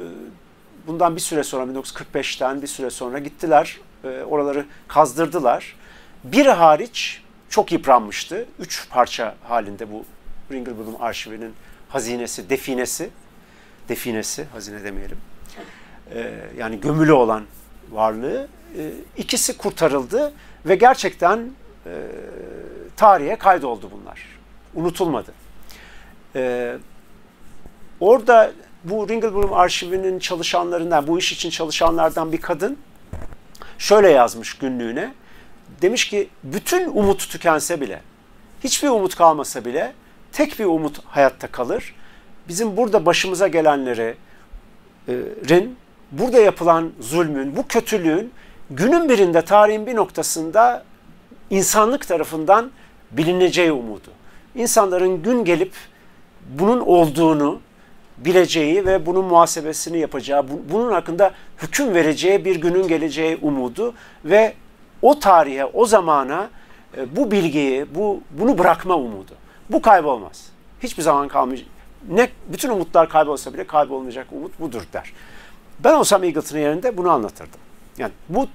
bundan bir süre sonra 1945'ten bir süre sonra gittiler. E, oraları kazdırdılar. Bir hariç çok yıpranmıştı. Üç parça halinde bu Ringelblum arşivinin hazinesi, definesi, definesi, hazine demeyelim. Ee, yani gömülü olan varlığı ikisi kurtarıldı ve gerçekten e, tarihe kaydoldu bunlar. Unutulmadı. E, orada bu Ringelblum arşivinin çalışanlarından, bu iş için çalışanlardan bir kadın şöyle yazmış günlüğüne. Demiş ki bütün umut tükense bile, hiçbir umut kalmasa bile tek bir umut hayatta kalır. Bizim burada başımıza gelenlerin, burada yapılan zulmün, bu kötülüğün günün birinde tarihin bir noktasında insanlık tarafından bilineceği umudu. İnsanların gün gelip bunun olduğunu bileceği ve bunun muhasebesini yapacağı, bunun hakkında hüküm vereceği bir günün geleceği umudu ve o tarihe, o zamana e, bu bilgiyi, bu bunu bırakma umudu. Bu kaybolmaz. Hiçbir zaman kalmayacak. Ne bütün umutlar kaybolsa bile kaybolmayacak umut budur der. Ben olsam Eagleton'un yerinde bunu anlatırdım. Yani bu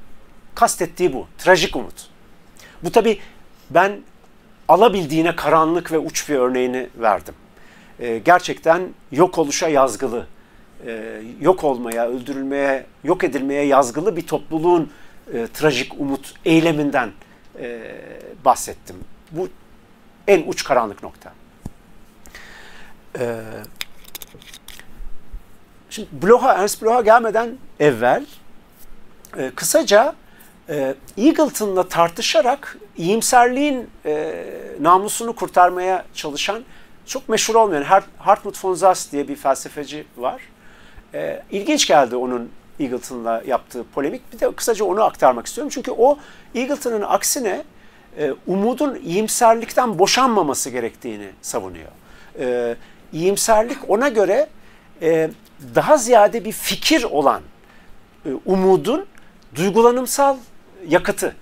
kastettiği bu. Trajik umut. Bu tabi ben alabildiğine karanlık ve uç bir örneğini verdim. Ee, gerçekten yok oluşa yazgılı, e, yok olmaya, öldürülmeye, yok edilmeye yazgılı bir topluluğun e, trajik umut eyleminden e, bahsettim. Bu en uç karanlık nokta. Ee, şimdi Bloch'a, Ernst Bloch'a gelmeden evvel e, kısaca e, Eagleton'la tartışarak iyimserliğin e, namusunu kurtarmaya çalışan çok meşhur olmayan Hartmut von Sass diye bir felsefeci var. E, ilginç geldi onun Eagleton'la yaptığı polemik. Bir de kısaca onu aktarmak istiyorum. Çünkü o Eagleton'un aksine e, umudun iyimserlikten boşanmaması gerektiğini savunuyor. E, iyimserlik ona göre e, daha ziyade bir fikir olan e, umudun duygulanımsal yakıtı.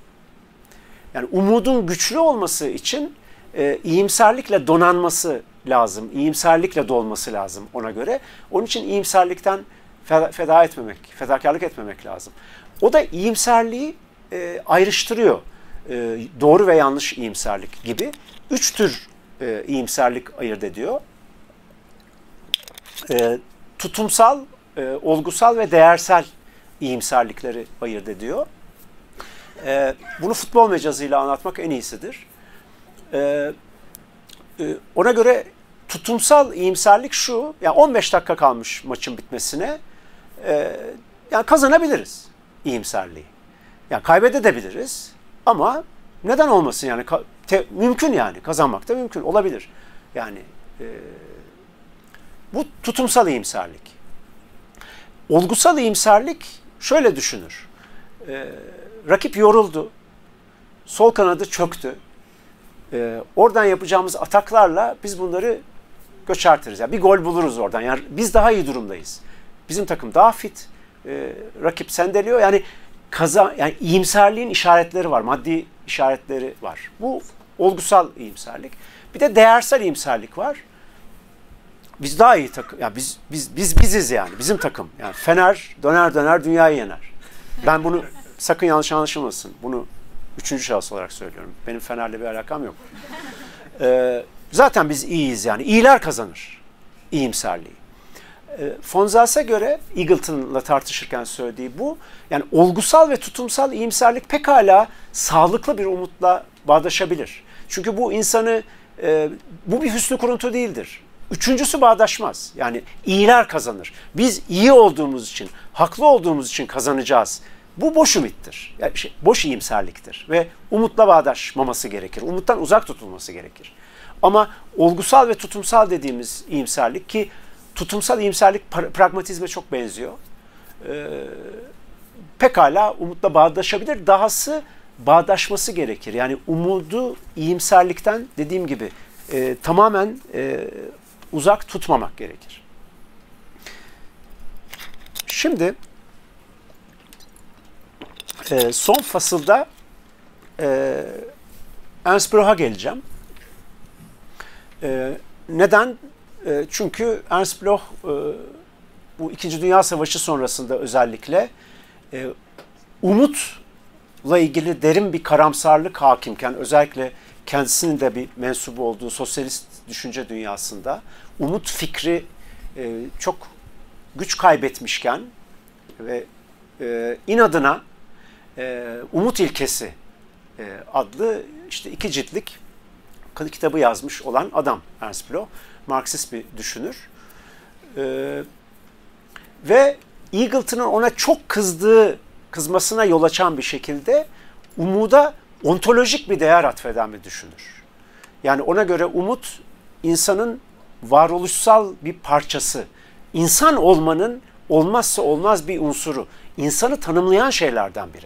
Yani umudun güçlü olması için e, iyimserlikle donanması lazım. İyimserlikle dolması lazım ona göre. Onun için iyimserlikten feda, feda etmemek, fedakarlık etmemek lazım. O da iyimserliği e, ayrıştırıyor. E, doğru ve yanlış iyimserlik gibi. Üç tür e, iyimserlik ayırt ediyor. E, tutumsal, e, olgusal ve değersel iyimserlikleri ayırt ediyor. E, bunu futbol mecazıyla anlatmak en iyisidir. E, e, ona göre tutumsal iyimserlik şu, yani 15 dakika kalmış maçın bitmesine, e, yani kazanabiliriz iyimserliği. Yani kaybedebiliriz ama neden olmasın yani te, mümkün yani kazanmak da mümkün olabilir. Yani e, bu tutumsal iyimserlik. Olgusal iyimserlik şöyle düşünür. E, rakip yoruldu. Sol kanadı çöktü. E, oradan yapacağımız ataklarla biz bunları göçertiriz. Yani bir gol buluruz oradan. Yani biz daha iyi durumdayız. Bizim takım daha fit. E, rakip sendeliyor. Yani kaza yani iyimserliğin işaretleri var. Maddi işaretleri var. Bu olgusal iyimserlik. Bir de değersel iyimserlik var. Biz daha iyi takım. Yani biz biz biz biziz yani. Bizim takım. Yani Fener döner döner dünyayı yener. Ben bunu sakın yanlış anlaşılmasın. Bunu üçüncü şahıs olarak söylüyorum. Benim Fener'le bir alakam yok. Ee, zaten biz iyiyiz yani. İyiler kazanır. İyimserliği. Ee, Fonzas'a göre Eagleton'la tartışırken söylediği bu. Yani olgusal ve tutumsal iyimserlik pekala sağlıklı bir umutla bağdaşabilir. Çünkü bu insanı, e, bu bir hüsnü kuruntu değildir. Üçüncüsü bağdaşmaz. Yani iyiler kazanır. Biz iyi olduğumuz için, haklı olduğumuz için kazanacağız bu boş ümittir. Yani şey, boş iyimserliktir ve umutla bağdaşmaması gerekir. Umuttan uzak tutulması gerekir. Ama olgusal ve tutumsal dediğimiz iyimserlik ki tutumsal iyimserlik pragmatizme çok benziyor. Ee, pekala umutla bağdaşabilir. Dahası bağdaşması gerekir. Yani umudu iyimserlikten dediğim gibi e, tamamen e, uzak tutmamak gerekir. Şimdi e, son fasılda e, Ernst Bloch'a geleceğim. E, neden? E, çünkü Ernst Bloch e, bu İkinci Dünya Savaşı sonrasında özellikle e, umutla ilgili derin bir karamsarlık hakimken özellikle kendisinin de bir mensubu olduğu sosyalist düşünce dünyasında umut fikri e, çok güç kaybetmişken ve e, inadına e, Umut İlkesi e, adlı işte iki ciltlik kitabı yazmış olan adam Ernst Bloch. Marksist bir düşünür. E, ve Eagleton'un ona çok kızdığı, kızmasına yol açan bir şekilde umuda ontolojik bir değer atfeden bir düşünür. Yani ona göre umut insanın varoluşsal bir parçası. İnsan olmanın olmazsa olmaz bir unsuru. İnsanı tanımlayan şeylerden biri.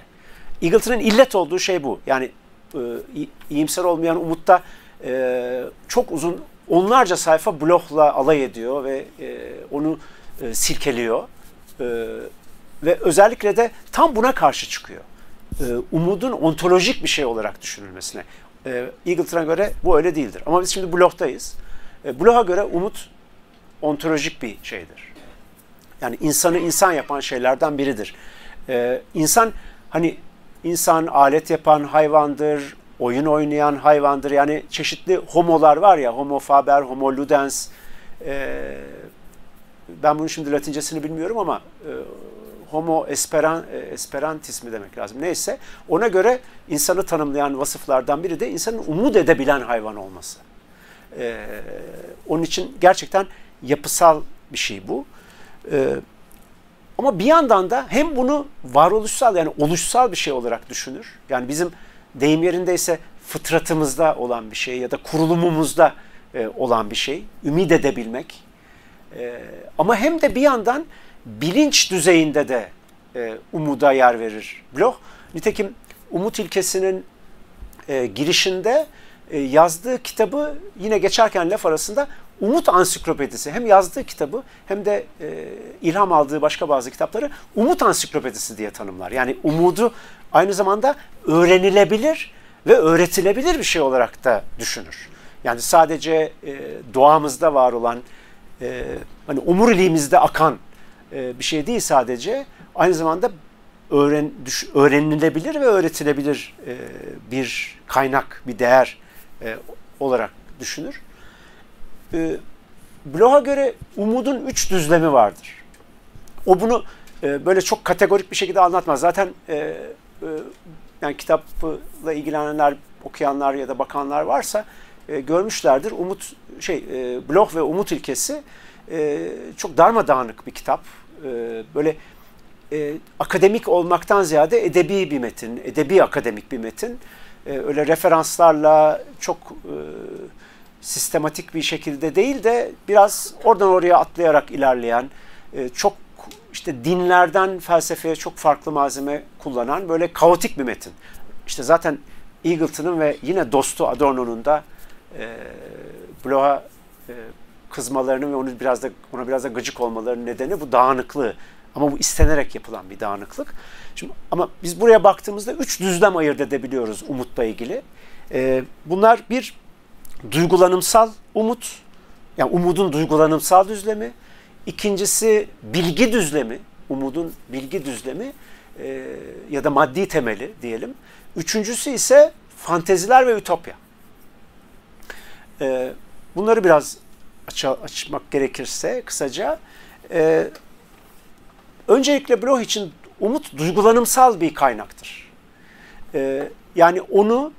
Eagleton'un illet olduğu şey bu. Yani e, iyimser olmayan umutta e, çok uzun onlarca sayfa blokla alay ediyor ve e, onu e, silkeliyor. E, ve özellikle de tam buna karşı çıkıyor. E, umudun ontolojik bir şey olarak düşünülmesine. E, Eagleton'a göre bu öyle değildir. Ama biz şimdi bloktayız. E, Bloch'a göre umut ontolojik bir şeydir. Yani insanı insan yapan şeylerden biridir. E, insan hani insan alet yapan hayvandır, oyun oynayan hayvandır. Yani çeşitli homolar var ya, homo faber, homo ludens. E, ben bunun şimdi latincesini bilmiyorum ama e, homo esperan, e, esperantis mi demek lazım. Neyse ona göre insanı tanımlayan vasıflardan biri de insanın umut edebilen hayvan olması. E, onun için gerçekten yapısal bir şey bu. E, ama bir yandan da hem bunu varoluşsal yani oluşsal bir şey olarak düşünür. Yani bizim deyim yerindeyse fıtratımızda olan bir şey ya da kurulumumuzda e, olan bir şey. Ümit edebilmek. E, ama hem de bir yandan bilinç düzeyinde de e, umuda yer verir Bloch. Nitekim umut ilkesinin e, girişinde e, yazdığı kitabı yine geçerken laf arasında Umut Ansiklopedisi hem yazdığı kitabı hem de e, ilham aldığı başka bazı kitapları Umut Ansiklopedisi diye tanımlar. Yani umudu aynı zamanda öğrenilebilir ve öğretilebilir bir şey olarak da düşünür. Yani sadece e, doğamızda var olan, e, hani omuriliğimizde akan e, bir şey değil sadece. Aynı zamanda öğren, düş, öğrenilebilir ve öğretilebilir e, bir kaynak, bir değer e, olarak düşünür. E, Bloch'a göre umudun üç düzlemi vardır. O bunu e, böyle çok kategorik bir şekilde anlatmaz. Zaten e, e, yani kitapla ilgilenenler, okuyanlar ya da bakanlar varsa e, görmüşlerdir. Umut şey e, Bloch ve Umut ilkesi e, çok darmadağınık bir kitap. E, böyle e, akademik olmaktan ziyade edebi bir metin, edebi akademik bir metin. E, öyle referanslarla çok sistematik bir şekilde değil de biraz oradan oraya atlayarak ilerleyen, çok işte dinlerden felsefeye çok farklı malzeme kullanan böyle kaotik bir metin. İşte zaten Eagleton'un ve yine dostu Adorno'nun da e, Bloch'a e, kızmalarının ve onu biraz da ona biraz da gıcık olmalarının nedeni bu dağınıklığı. Ama bu istenerek yapılan bir dağınıklık. Şimdi, ama biz buraya baktığımızda üç düzlem ayırt edebiliyoruz umutla ilgili. E, bunlar bir duygulanımsal umut, yani umudun duygulanımsal düzlemi. İkincisi bilgi düzlemi, umudun bilgi düzlemi e, ya da maddi temeli diyelim. Üçüncüsü ise fanteziler ve ütopya. E, bunları biraz aç açmak gerekirse kısaca. E, öncelikle Bloch için umut duygulanımsal bir kaynaktır. E, yani onu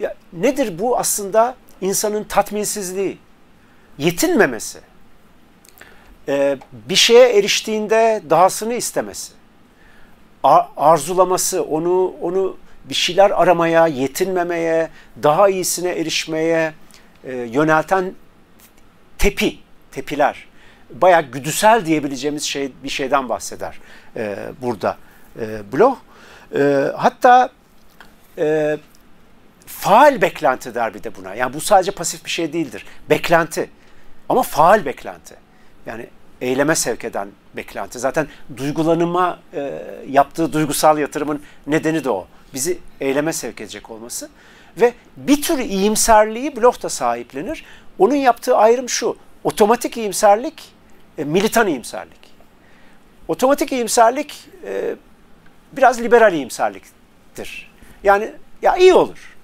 ya, nedir bu aslında insanın tatminsizliği, yetinmemesi, e, bir şeye eriştiğinde dahasını istemesi, arzulaması, onu onu bir şeyler aramaya, yetinmemeye, daha iyisine erişmeye e, yönelten tepi, tepiler. Bayağı güdüsel diyebileceğimiz şey bir şeyden bahseder e, burada e, Bloch. E, hatta e, faal beklenti der bir de buna. Yani bu sadece pasif bir şey değildir. Beklenti. Ama faal beklenti. Yani eyleme sevk eden beklenti. Zaten duygulanıma e, yaptığı duygusal yatırımın nedeni de o. Bizi eyleme sevk edecek olması. Ve bir tür iyimserliği Bloch da sahiplenir. Onun yaptığı ayrım şu. Otomatik iyimserlik, e, militan iyimserlik. Otomatik iyimserlik e, biraz liberal iyimserliktir. Yani ya iyi olur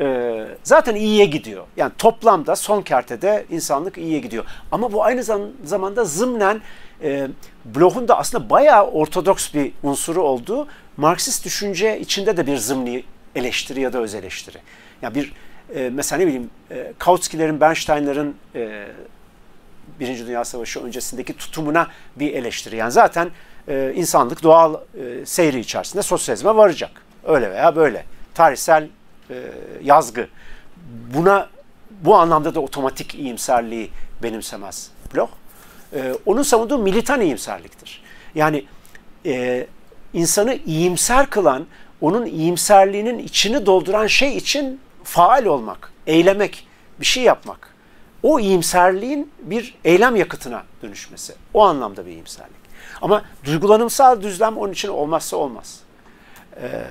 e, zaten iyiye gidiyor. Yani toplamda son kertede insanlık iyiye gidiyor. Ama bu aynı zamanda zımnen e, Bloch'un da aslında bayağı ortodoks bir unsuru olduğu Marksist düşünce içinde de bir zımni eleştiri ya da öz eleştiri. Yani bir e, mesela ne bileyim e, Kautsky'lerin, Bernstein'ların e, Birinci Dünya Savaşı öncesindeki tutumuna bir eleştiri. Yani zaten e, insanlık doğal e, seyri içerisinde sosyalizme varacak. Öyle veya böyle. Tarihsel e, yazgı. Buna bu anlamda da otomatik iyimserliği benimsemez Bloch. E, onun savunduğu militan iyimserliktir. Yani e, insanı iyimser kılan, onun iyimserliğinin içini dolduran şey için faal olmak, eylemek, bir şey yapmak. O iyimserliğin bir eylem yakıtına dönüşmesi. O anlamda bir iyimserlik. Ama duygulanımsal düzlem onun için olmazsa olmaz. Ee,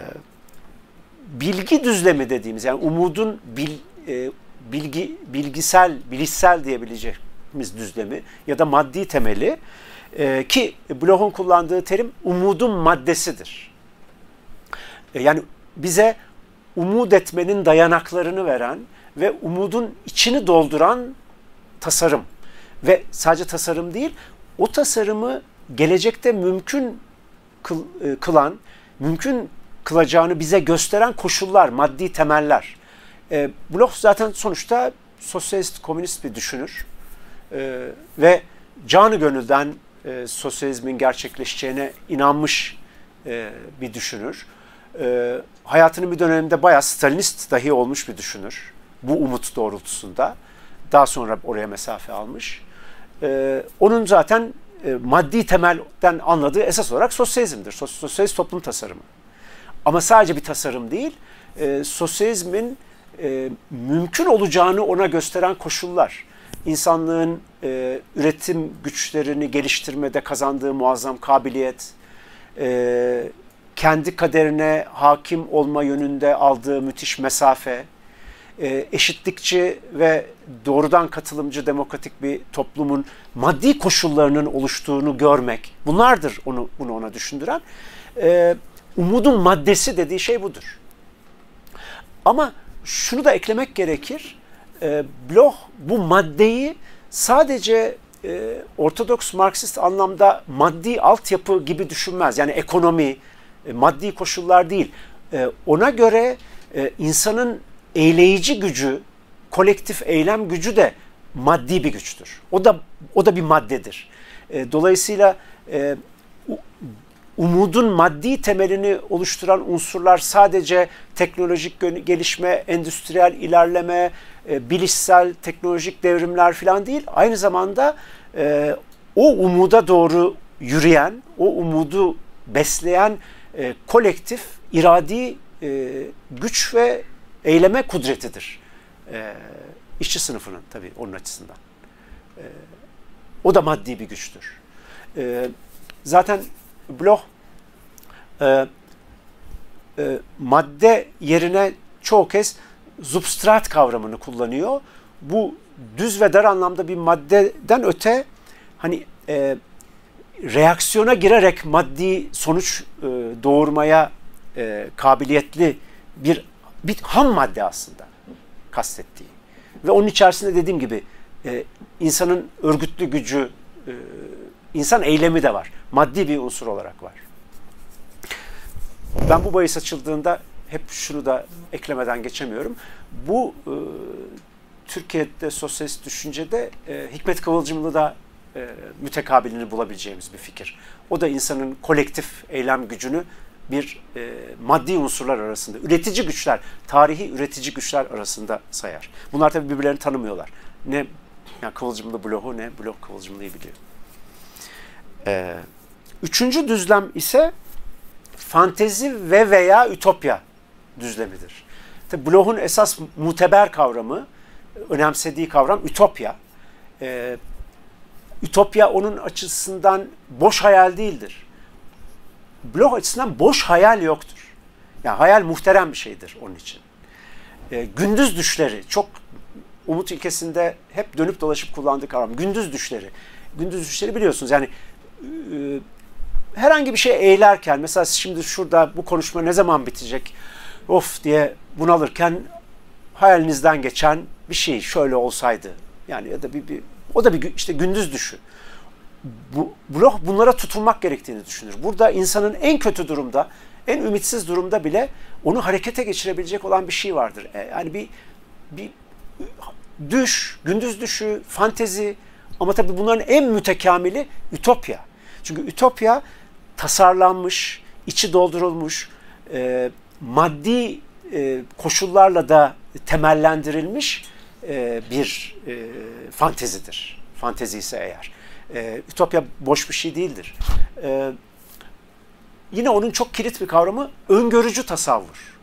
bilgi düzlemi dediğimiz yani umudun bil, e, bilgi bilgisel, bilişsel diyebileceğimiz düzlemi ya da maddi temeli e, ki Bloch'un kullandığı terim umudun maddesidir. E, yani bize umut etmenin dayanaklarını veren ve umudun içini dolduran tasarım ve sadece tasarım değil, o tasarımı gelecekte mümkün kıl, e, kılan, mümkün kılacağını bize gösteren koşullar, maddi temeller. E, Bloch zaten sonuçta sosyalist, komünist bir düşünür e, ve canı gönülden e, sosyalizmin gerçekleşeceğine inanmış e, bir düşünür. E, hayatının bir döneminde bayağı Stalinist dahi olmuş bir düşünür. Bu umut doğrultusunda. Daha sonra oraya mesafe almış. E, onun zaten e, maddi temelden anladığı esas olarak sosyalizmdir. Sosyalist toplum tasarımı. Ama sadece bir tasarım değil, e, sosyalizmin e, mümkün olacağını ona gösteren koşullar. İnsanlığın e, üretim güçlerini geliştirmede kazandığı muazzam kabiliyet, e, kendi kaderine hakim olma yönünde aldığı müthiş mesafe, e, eşitlikçi ve doğrudan katılımcı demokratik bir toplumun maddi koşullarının oluştuğunu görmek, bunlardır onu bunu ona düşündüren. E, umudun maddesi dediği şey budur. Ama şunu da eklemek gerekir. E, Bloch bu maddeyi sadece Ortodoks Marksist anlamda maddi altyapı gibi düşünmez. Yani ekonomi, e, maddi koşullar değil. E, ona göre e, insanın eyleyici gücü, kolektif eylem gücü de maddi bir güçtür. O da o da bir maddedir. Dolayısıyla umudun maddi temelini oluşturan unsurlar sadece teknolojik gelişme, endüstriyel ilerleme, e, bilişsel teknolojik devrimler falan değil. Aynı zamanda o umuda doğru yürüyen, o umudu besleyen e, kolektif, iradi e, güç ve eyleme kudretidir. E, işçi sınıfının tabii onun açısından. E, o da maddi bir güçtür. E, zaten Bloch e, e, madde yerine çoğu kez substrat kavramını kullanıyor. Bu düz ve dar anlamda bir maddeden öte hani e, reaksiyona girerek maddi sonuç e, doğurmaya e, kabiliyetli bir bir ham madde aslında kastettiği. Ve onun içerisinde dediğim gibi e, insanın örgütlü gücü, e, insan eylemi de var. Maddi bir unsur olarak var. Ben bu bahis açıldığında hep şunu da eklemeden geçemiyorum. Bu e, Türkiye'de sosyalist düşüncede e, Hikmet Kıvılcımlı da e, mütekabilini bulabileceğimiz bir fikir. O da insanın kolektif eylem gücünü bir e, maddi unsurlar arasında, üretici güçler, tarihi üretici güçler arasında sayar. Bunlar tabii birbirlerini tanımıyorlar. Ne yani Kıvılcımlı Bloch'u ne Bloch Kıvılcımlı'yı biliyor. E, üçüncü düzlem ise fantezi ve veya ütopya düzlemidir. Tabi Bloch'un esas muteber kavramı, önemsediği kavram ütopya. Ee, ütopya onun açısından boş hayal değildir. Bloch açısından boş hayal yoktur. Yani hayal muhterem bir şeydir onun için. Ee, gündüz düşleri, çok umut ilkesinde hep dönüp dolaşıp kullandığı kavram. Gündüz düşleri. Gündüz düşleri biliyorsunuz yani e, herhangi bir şey eğlerken mesela şimdi şurada bu konuşma ne zaman bitecek of diye bunalırken hayalinizden geçen bir şey şöyle olsaydı. Yani ya da bir, bir o da bir işte gündüz düşü. Bu, Bloch bunlara tutulmak gerektiğini düşünür. Burada insanın en kötü durumda, en ümitsiz durumda bile onu harekete geçirebilecek olan bir şey vardır. E, yani bir bir düş, gündüz düşü, fantezi ama tabii bunların en mütekamili ütopya. Çünkü ütopya tasarlanmış, içi doldurulmuş, e, maddi e, koşullarla da temellendirilmiş e, bir e, fantezidir. Fantezi ise eğer. E, ütopya boş bir şey değildir. E, yine onun çok kilit bir kavramı öngörücü tasavvur.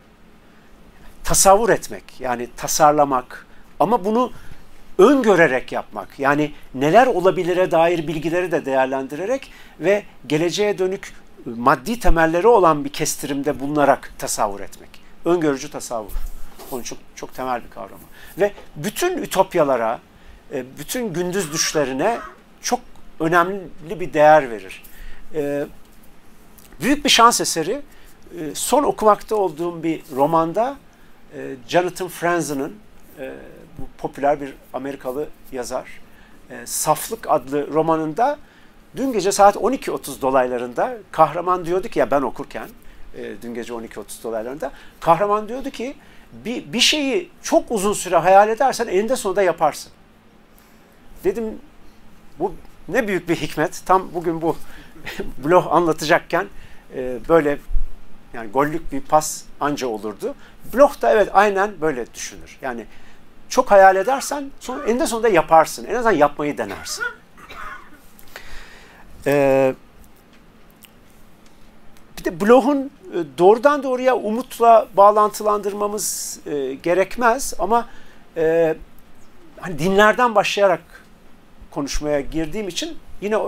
Tasavvur etmek, yani tasarlamak ama bunu öngörerek yapmak. Yani neler olabilire dair bilgileri de değerlendirerek ve geleceğe dönük maddi temelleri olan bir kestirimde bulunarak tasavvur etmek. Öngörücü tasavvur. Onun çok, çok temel bir kavramı. Ve bütün ütopyalara, e, bütün gündüz düşlerine çok önemli bir değer verir. E, büyük bir şans eseri e, son okumakta olduğum bir romanda Jonathan Franzen'ın bu popüler bir Amerikalı yazar Saflık adlı romanında dün gece saat 12.30 dolaylarında kahraman diyordu ki ya ben okurken dün gece 12.30 dolaylarında kahraman diyordu ki bir, bir şeyi çok uzun süre hayal edersen eninde sonunda yaparsın. Dedim bu ne büyük bir hikmet. Tam bugün bu blog anlatacakken e, böyle yani gollük bir pas anca olurdu. Blog da evet aynen böyle düşünür. Yani çok hayal edersen sonra eninde sonunda yaparsın. En azından yapmayı denersin. Ee, bir de blogun e, doğrudan doğruya umutla bağlantılandırmamız e, gerekmez ama e, hani dinlerden başlayarak konuşmaya girdiğim için yine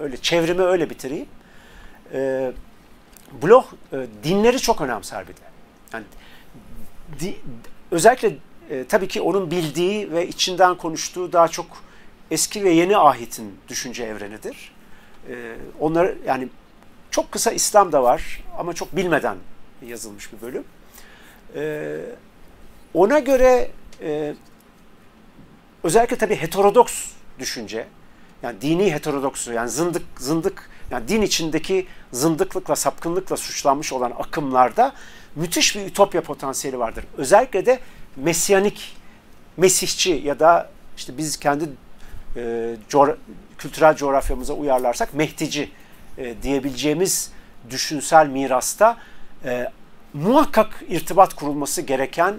öyle çevrimi öyle bitireyim. E, dinleri çok önemser bir de. Yani özellikle tabii ki onun bildiği ve içinden konuştuğu daha çok eski ve yeni ahitin düşünce evrenidir. Onları yani çok kısa İslam da var ama çok bilmeden yazılmış bir bölüm. Ee, ona göre e, özellikle tabii heterodoks düşünce, yani dini heterodoksu, yani zındık, zındık, yani din içindeki zındıklıkla, sapkınlıkla suçlanmış olan akımlarda müthiş bir ütopya potansiyeli vardır. Özellikle de mesyanik, mesihçi ya da işte biz kendi e, coğra kültürel coğrafyamıza uyarlarsak mehdici e, diyebileceğimiz düşünsel mirasta e, muhakkak irtibat kurulması gereken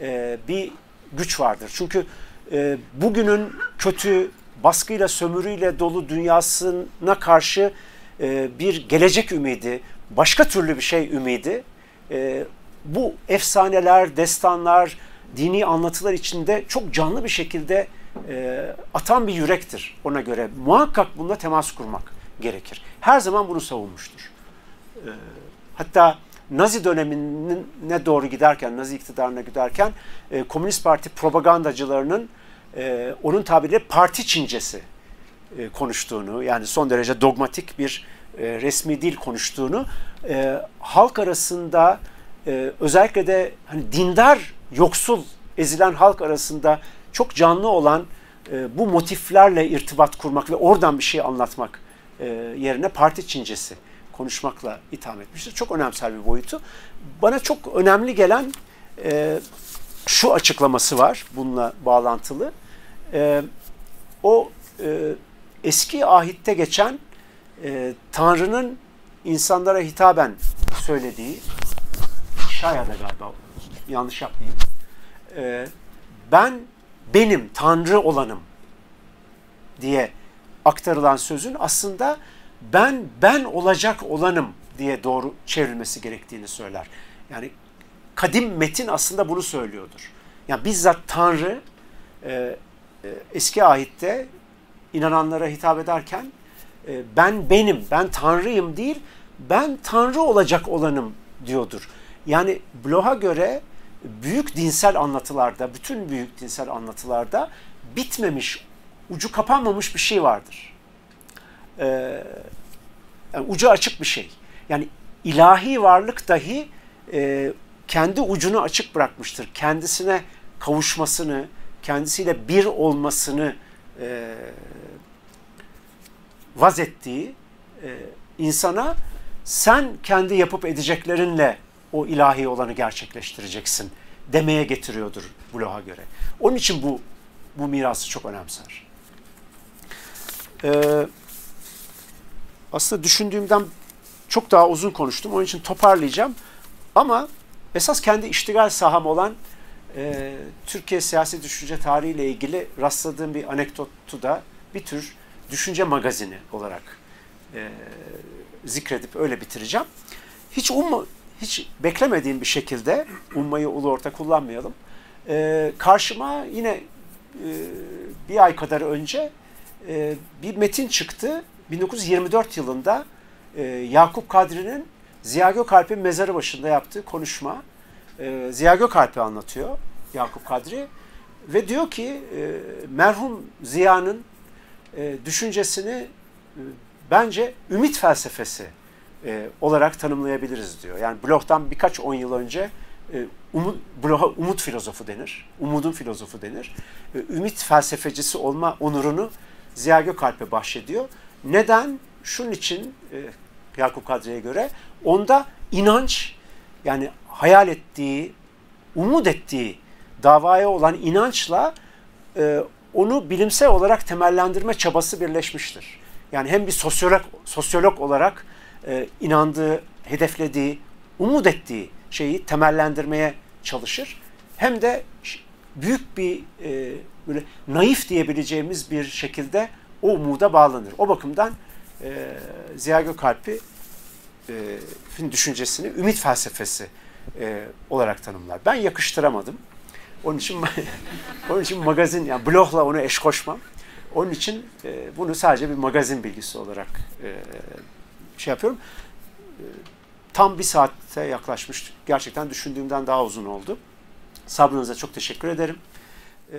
e, bir güç vardır. Çünkü e, bugünün kötü baskıyla sömürüyle dolu dünyasına karşı e, bir gelecek ümidi, başka türlü bir şey ümidi e, bu efsaneler, destanlar, dini anlatılar içinde çok canlı bir şekilde e, atan bir yürektir ona göre. Muhakkak bunda temas kurmak gerekir. Her zaman bunu savunmuştur. Ee, hatta Nazi dönemine doğru giderken, Nazi iktidarına giderken e, Komünist Parti propagandacılarının e, onun tabiriyle parti çincesi e, konuştuğunu, yani son derece dogmatik bir resmi dil konuştuğunu, halk arasında özellikle de hani dindar, yoksul, ezilen halk arasında çok canlı olan bu motiflerle irtibat kurmak ve oradan bir şey anlatmak e, yerine parti çincesi konuşmakla itham etmiştir. Çok önemsel bir boyutu. Bana çok önemli gelen e, şu açıklaması var bununla bağlantılı. E, o e, eski ahitte geçen e, Tanrı'nın insanlara hitaben söylediği şayada galiba yanlış yapmayayım. E, ben benim Tanrı olanım diye aktarılan sözün aslında ben ben olacak olanım diye doğru çevrilmesi gerektiğini söyler. Yani kadim metin aslında bunu söylüyordur. Yani bizzat Tanrı e, e, eski ahitte inananlara hitap ederken e, ben benim, ben Tanrıyım değil, ben Tanrı olacak olanım diyordur. Yani Bloch'a göre büyük dinsel anlatılarda, bütün büyük dinsel anlatılarda bitmemiş, ucu kapanmamış bir şey vardır. Ee, yani ucu açık bir şey. Yani ilahi varlık dahi e, kendi ucunu açık bırakmıştır. Kendisine kavuşmasını, kendisiyle bir olmasını e, vaz ettiği e, insana sen kendi yapıp edeceklerinle o ilahi olanı gerçekleştireceksin demeye getiriyordur bloğa göre. Onun için bu bu mirası çok önemser. Ee, aslında düşündüğümden çok daha uzun konuştum. Onun için toparlayacağım. Ama esas kendi iştigal saham olan e, Türkiye siyasi düşünce tarihiyle ilgili rastladığım bir anekdotu da bir tür düşünce magazini olarak e, zikredip öyle bitireceğim. Hiç umma, hiç beklemediğim bir şekilde ummayı ulu orta kullanmayalım. E, karşıma yine e, bir ay kadar önce e, bir metin çıktı. 1924 yılında e, Yakup Kadri'nin Ziya Gökalp'in mezarı başında yaptığı konuşma. E, Ziya Gökalp'i anlatıyor Yakup Kadri ve diyor ki e, merhum Ziya'nın e, düşüncesini e, bence ümit felsefesi e, olarak tanımlayabiliriz diyor. Yani Bloch'tan birkaç on yıl önce e, umut, Bloch'a umut filozofu denir. Umudun filozofu denir. E, ümit felsefecisi olma onurunu Ziya Gökalp'e bahşediyor. Neden? Şunun için e, Yakup Kadri'ye göre onda inanç yani hayal ettiği, umut ettiği davaya olan inançla e, onu bilimsel olarak temellendirme çabası birleşmiştir. Yani hem bir sosyolog, sosyolog olarak e, inandığı, hedeflediği, umut ettiği şeyi temellendirmeye çalışır. Hem de büyük bir e, böyle naif diyebileceğimiz bir şekilde o umuda bağlanır. O bakımdan e, Ziya Gökalp'i e, düşüncesini ümit felsefesi e, olarak tanımlar. Ben yakıştıramadım. Onun için onun için magazin yani blogla onu eş koşmam. Onun için e, bunu sadece bir magazin bilgisi olarak e, şey yapıyorum. E, tam bir saatte yaklaşmış. Gerçekten düşündüğümden daha uzun oldu. Sabrınıza çok teşekkür ederim. E,